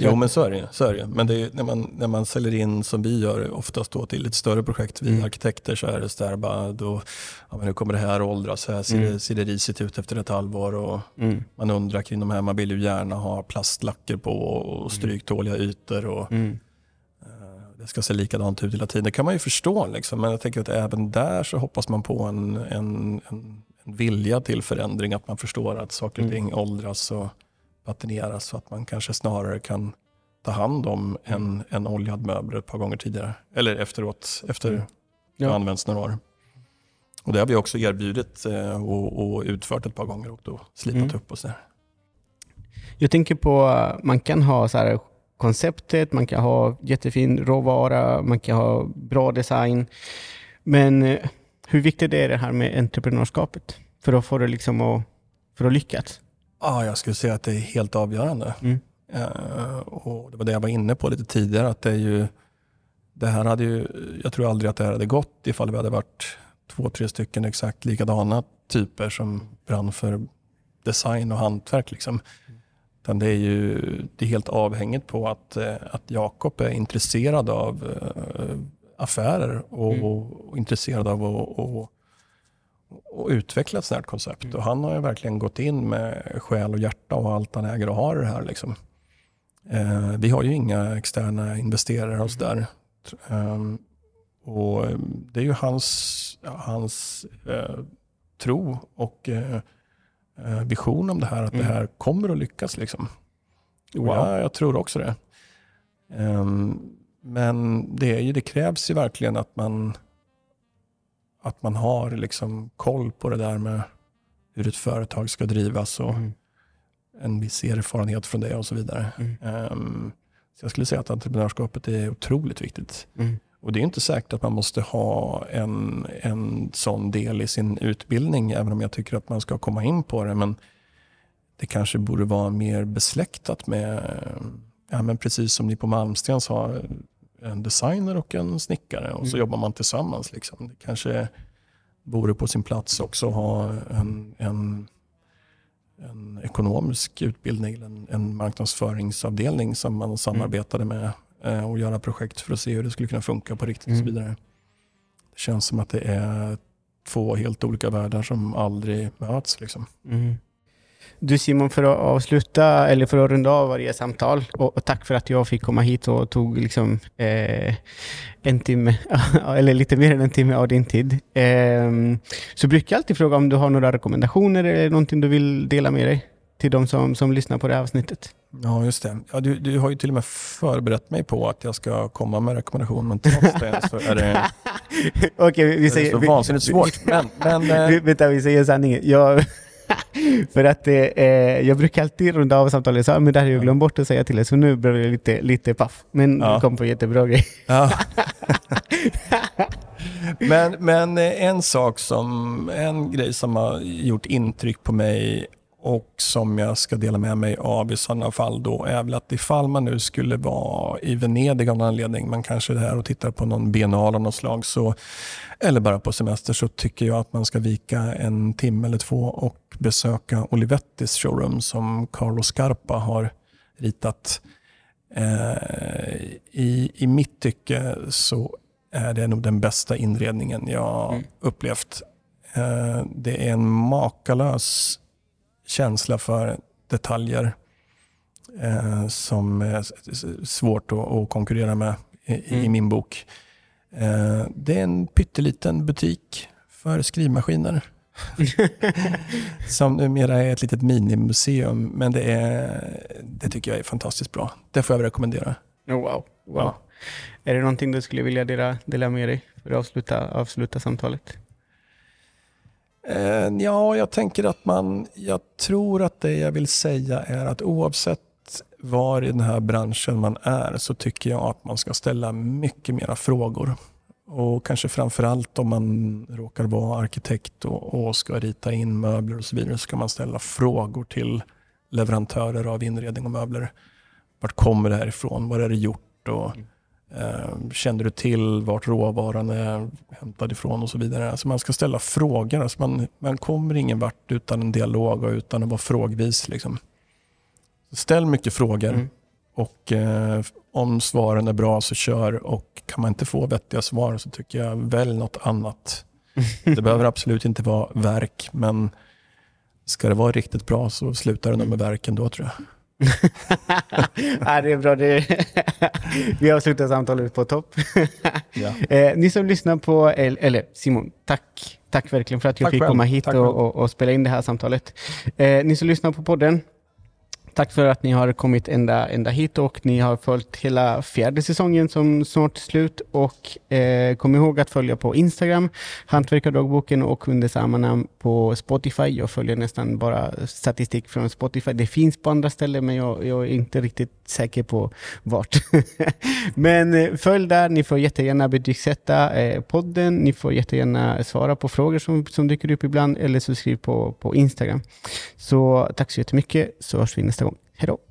Jo men så är det, så är det. Men det är, när, man, när man säljer in som vi gör oftast då till ett större projekt, vi Mm. arkitekter så är det så där bara då, ja, men nu kommer det här åldras, så här ser, Mm. det, ser det risigt ut efter ett halvår och Mm. man undrar kring de här, man vill ju gärna ha plastlacker på och stryktåliga ytor och Mm. Det ska se likadant ut hela tiden. Det kan man ju förstå liksom, men jag tänker att även där så hoppas man på en, en, en, en vilja till förändring, att man förstår att saker och Mm. ting åldras och patineras så att man kanske snarare kan ta hand om en, en oljad möbel ett par gånger tidigare. Eller efteråt, efter Mm. Ja. använts några år. Och det har vi också erbjudit eh, och, och utfört ett par gånger och då slipat Mm. upp och sådär. Jag tänker på, man kan ha så här konceptet, man kan ha jättefin råvara, man kan ha bra design. Men eh, hur viktigt är det här med entreprenörskapet? För att få det liksom att, för att lyckas? Ja, jag skulle säga att det är helt avgörande. Mm. Eh, och det var det jag var inne på lite tidigare. Att det, är ju, det här hade ju, jag tror aldrig att det här hade gått ifall vi hade varit två, tre stycken exakt likadana typer som brann för design och hantverk. Liksom. Utan det är ju det är helt avhängigt på att, eh, att Jakob är intresserad av eh, affärer och, Mm. och intresserad av att och, och utveckla ett sånt här koncept. Mm. Och han har ju verkligen gått in med själ och hjärta och allt han äger och har i det här. Liksom. Eh, vi har ju inga externa investerare där. Um, och eh, det är ju hans, hans eh, tro och eh, vision om det här, att Mm. det här kommer att lyckas. Liksom. Wow. Ja, jag tror också det. Ehm, men det, är ju, det krävs ju verkligen att man, att man har liksom koll på det där med hur ett företag ska drivas och Mm. en viss erfarenhet från det och så vidare. Mm. Ehm, så jag skulle säga att entreprenörskapet är otroligt viktigt. Mm. Och det är inte säkert att man måste ha en, en sån del i sin utbildning, även om jag tycker att man ska komma in på det. Men det kanske borde vara mer besläktat med, ja, men precis som ni på Malmstens har en designer och en snickare och så Mm. jobbar man tillsammans. Liksom. Det kanske vore på sin plats också att ha en, en, en ekonomisk utbildning, en, en marknadsföringsavdelning som man samarbetade med eh, och göra projekt för att se hur det skulle kunna funka på riktigt och Mm. så vidare. Det känns som att det är två helt olika världar som aldrig möts. Liksom. Mm. Du Simon, för att avsluta, eller för att runda av varje samtal, och, och tack för att jag fick komma hit och tog liksom eh, en timme, eller lite mer än en timme av din tid. Ehm, så brukar jag alltid fråga om du har några rekommendationer eller någonting du vill dela med dig till de som, som lyssnar på det här avsnittet. Ja, just det. Ja, du, du har ju till och med förberett mig på att jag ska komma med rekommendation, men trots det så är det, Okej, vi, vi det säger... så vi- vansinnigt svårt. Men, men Vi, eh, vänta, vi säger sanningen. Jag, för att eh, jag brukar alltid runda av samtalet så men det har jag glömt bort att säga till er, så nu blev jag lite, lite paff. Men Ja. du kom på jättebra grej. Ja. men, men eh, en sak som, en grej som har gjort intryck på mig och som jag ska dela med mig av i sådana fall då är väl att ifall man nu skulle vara i Venedig av någon anledning, man kanske är här och tittar på någon biennal av något slag, så, eller bara på semester, så tycker jag att man ska vika en timme eller två och besöka Olivettis showroom som Carlo Scarpa har ritat. Eh, i, I mitt tycke så är det nog den bästa inredningen jag Mm. upplevt. Eh, det är en makalös känsla för detaljer eh, som är svårt att, att konkurrera med i, i Mm. min bok. Eh, det är en pytteliten butik för skrivmaskiner som numera är ett litet minimuseum. Men det, är, det tycker jag är fantastiskt bra. Det får jag rekommendera. Oh, wow. wow. Ja. Är det någonting du skulle vilja dela, dela med dig för att avsluta, avsluta samtalet? Eh, ja, jag tänker att man, jag tror att det jag vill säga är att oavsett var i den här branschen man är så tycker jag att man ska ställa mycket mera frågor. Och kanske framförallt om man råkar vara arkitekt och, och ska rita in möbler och så vidare så ska man ställa frågor till leverantörer av inredning och möbler. Vart kommer det här ifrån? Var är det gjort? Och, mm känner du till vart råvaran är hämtad ifrån och så vidare. Alltså man ska ställa frågor. Alltså man, man kommer ingen vart utan en dialog och utan att vara frågvis. Liksom. Ställ mycket frågor Mm. Och eh, om svaren är bra så kör och kan man inte få vettiga svar så tycker jag välj något annat. Det behöver absolut inte vara verk men ska det vara riktigt bra så slutar det nog med verken då tror jag. ja, det är bra. Det Vi avslutar samtalet på topp. ja. eh, ni som lyssnar på, eller Simon, tack. Tack verkligen för att jag tack fick själv. komma hit och, och, och, spela in det här samtalet. Eh, ni som lyssnar på podden, Tack för att ni har kommit ända, ända hit och ni har följt hela fjärde säsongen som snart är slut. Och eh, kom ihåg att följa på Instagram, Hantverkardagboken och under samma namn på Spotify. Jag följer nästan bara statistik från Spotify. Det finns på andra ställen men jag, jag är inte riktigt säker på vart. men eh, följ där, ni får jättegärna betygsätta eh, podden. Ni får jättegärna svara på frågor som, som dyker upp ibland eller så skriv på, på Instagram. Så tack så jättemycket så hörs vi nästa gång. Hej då!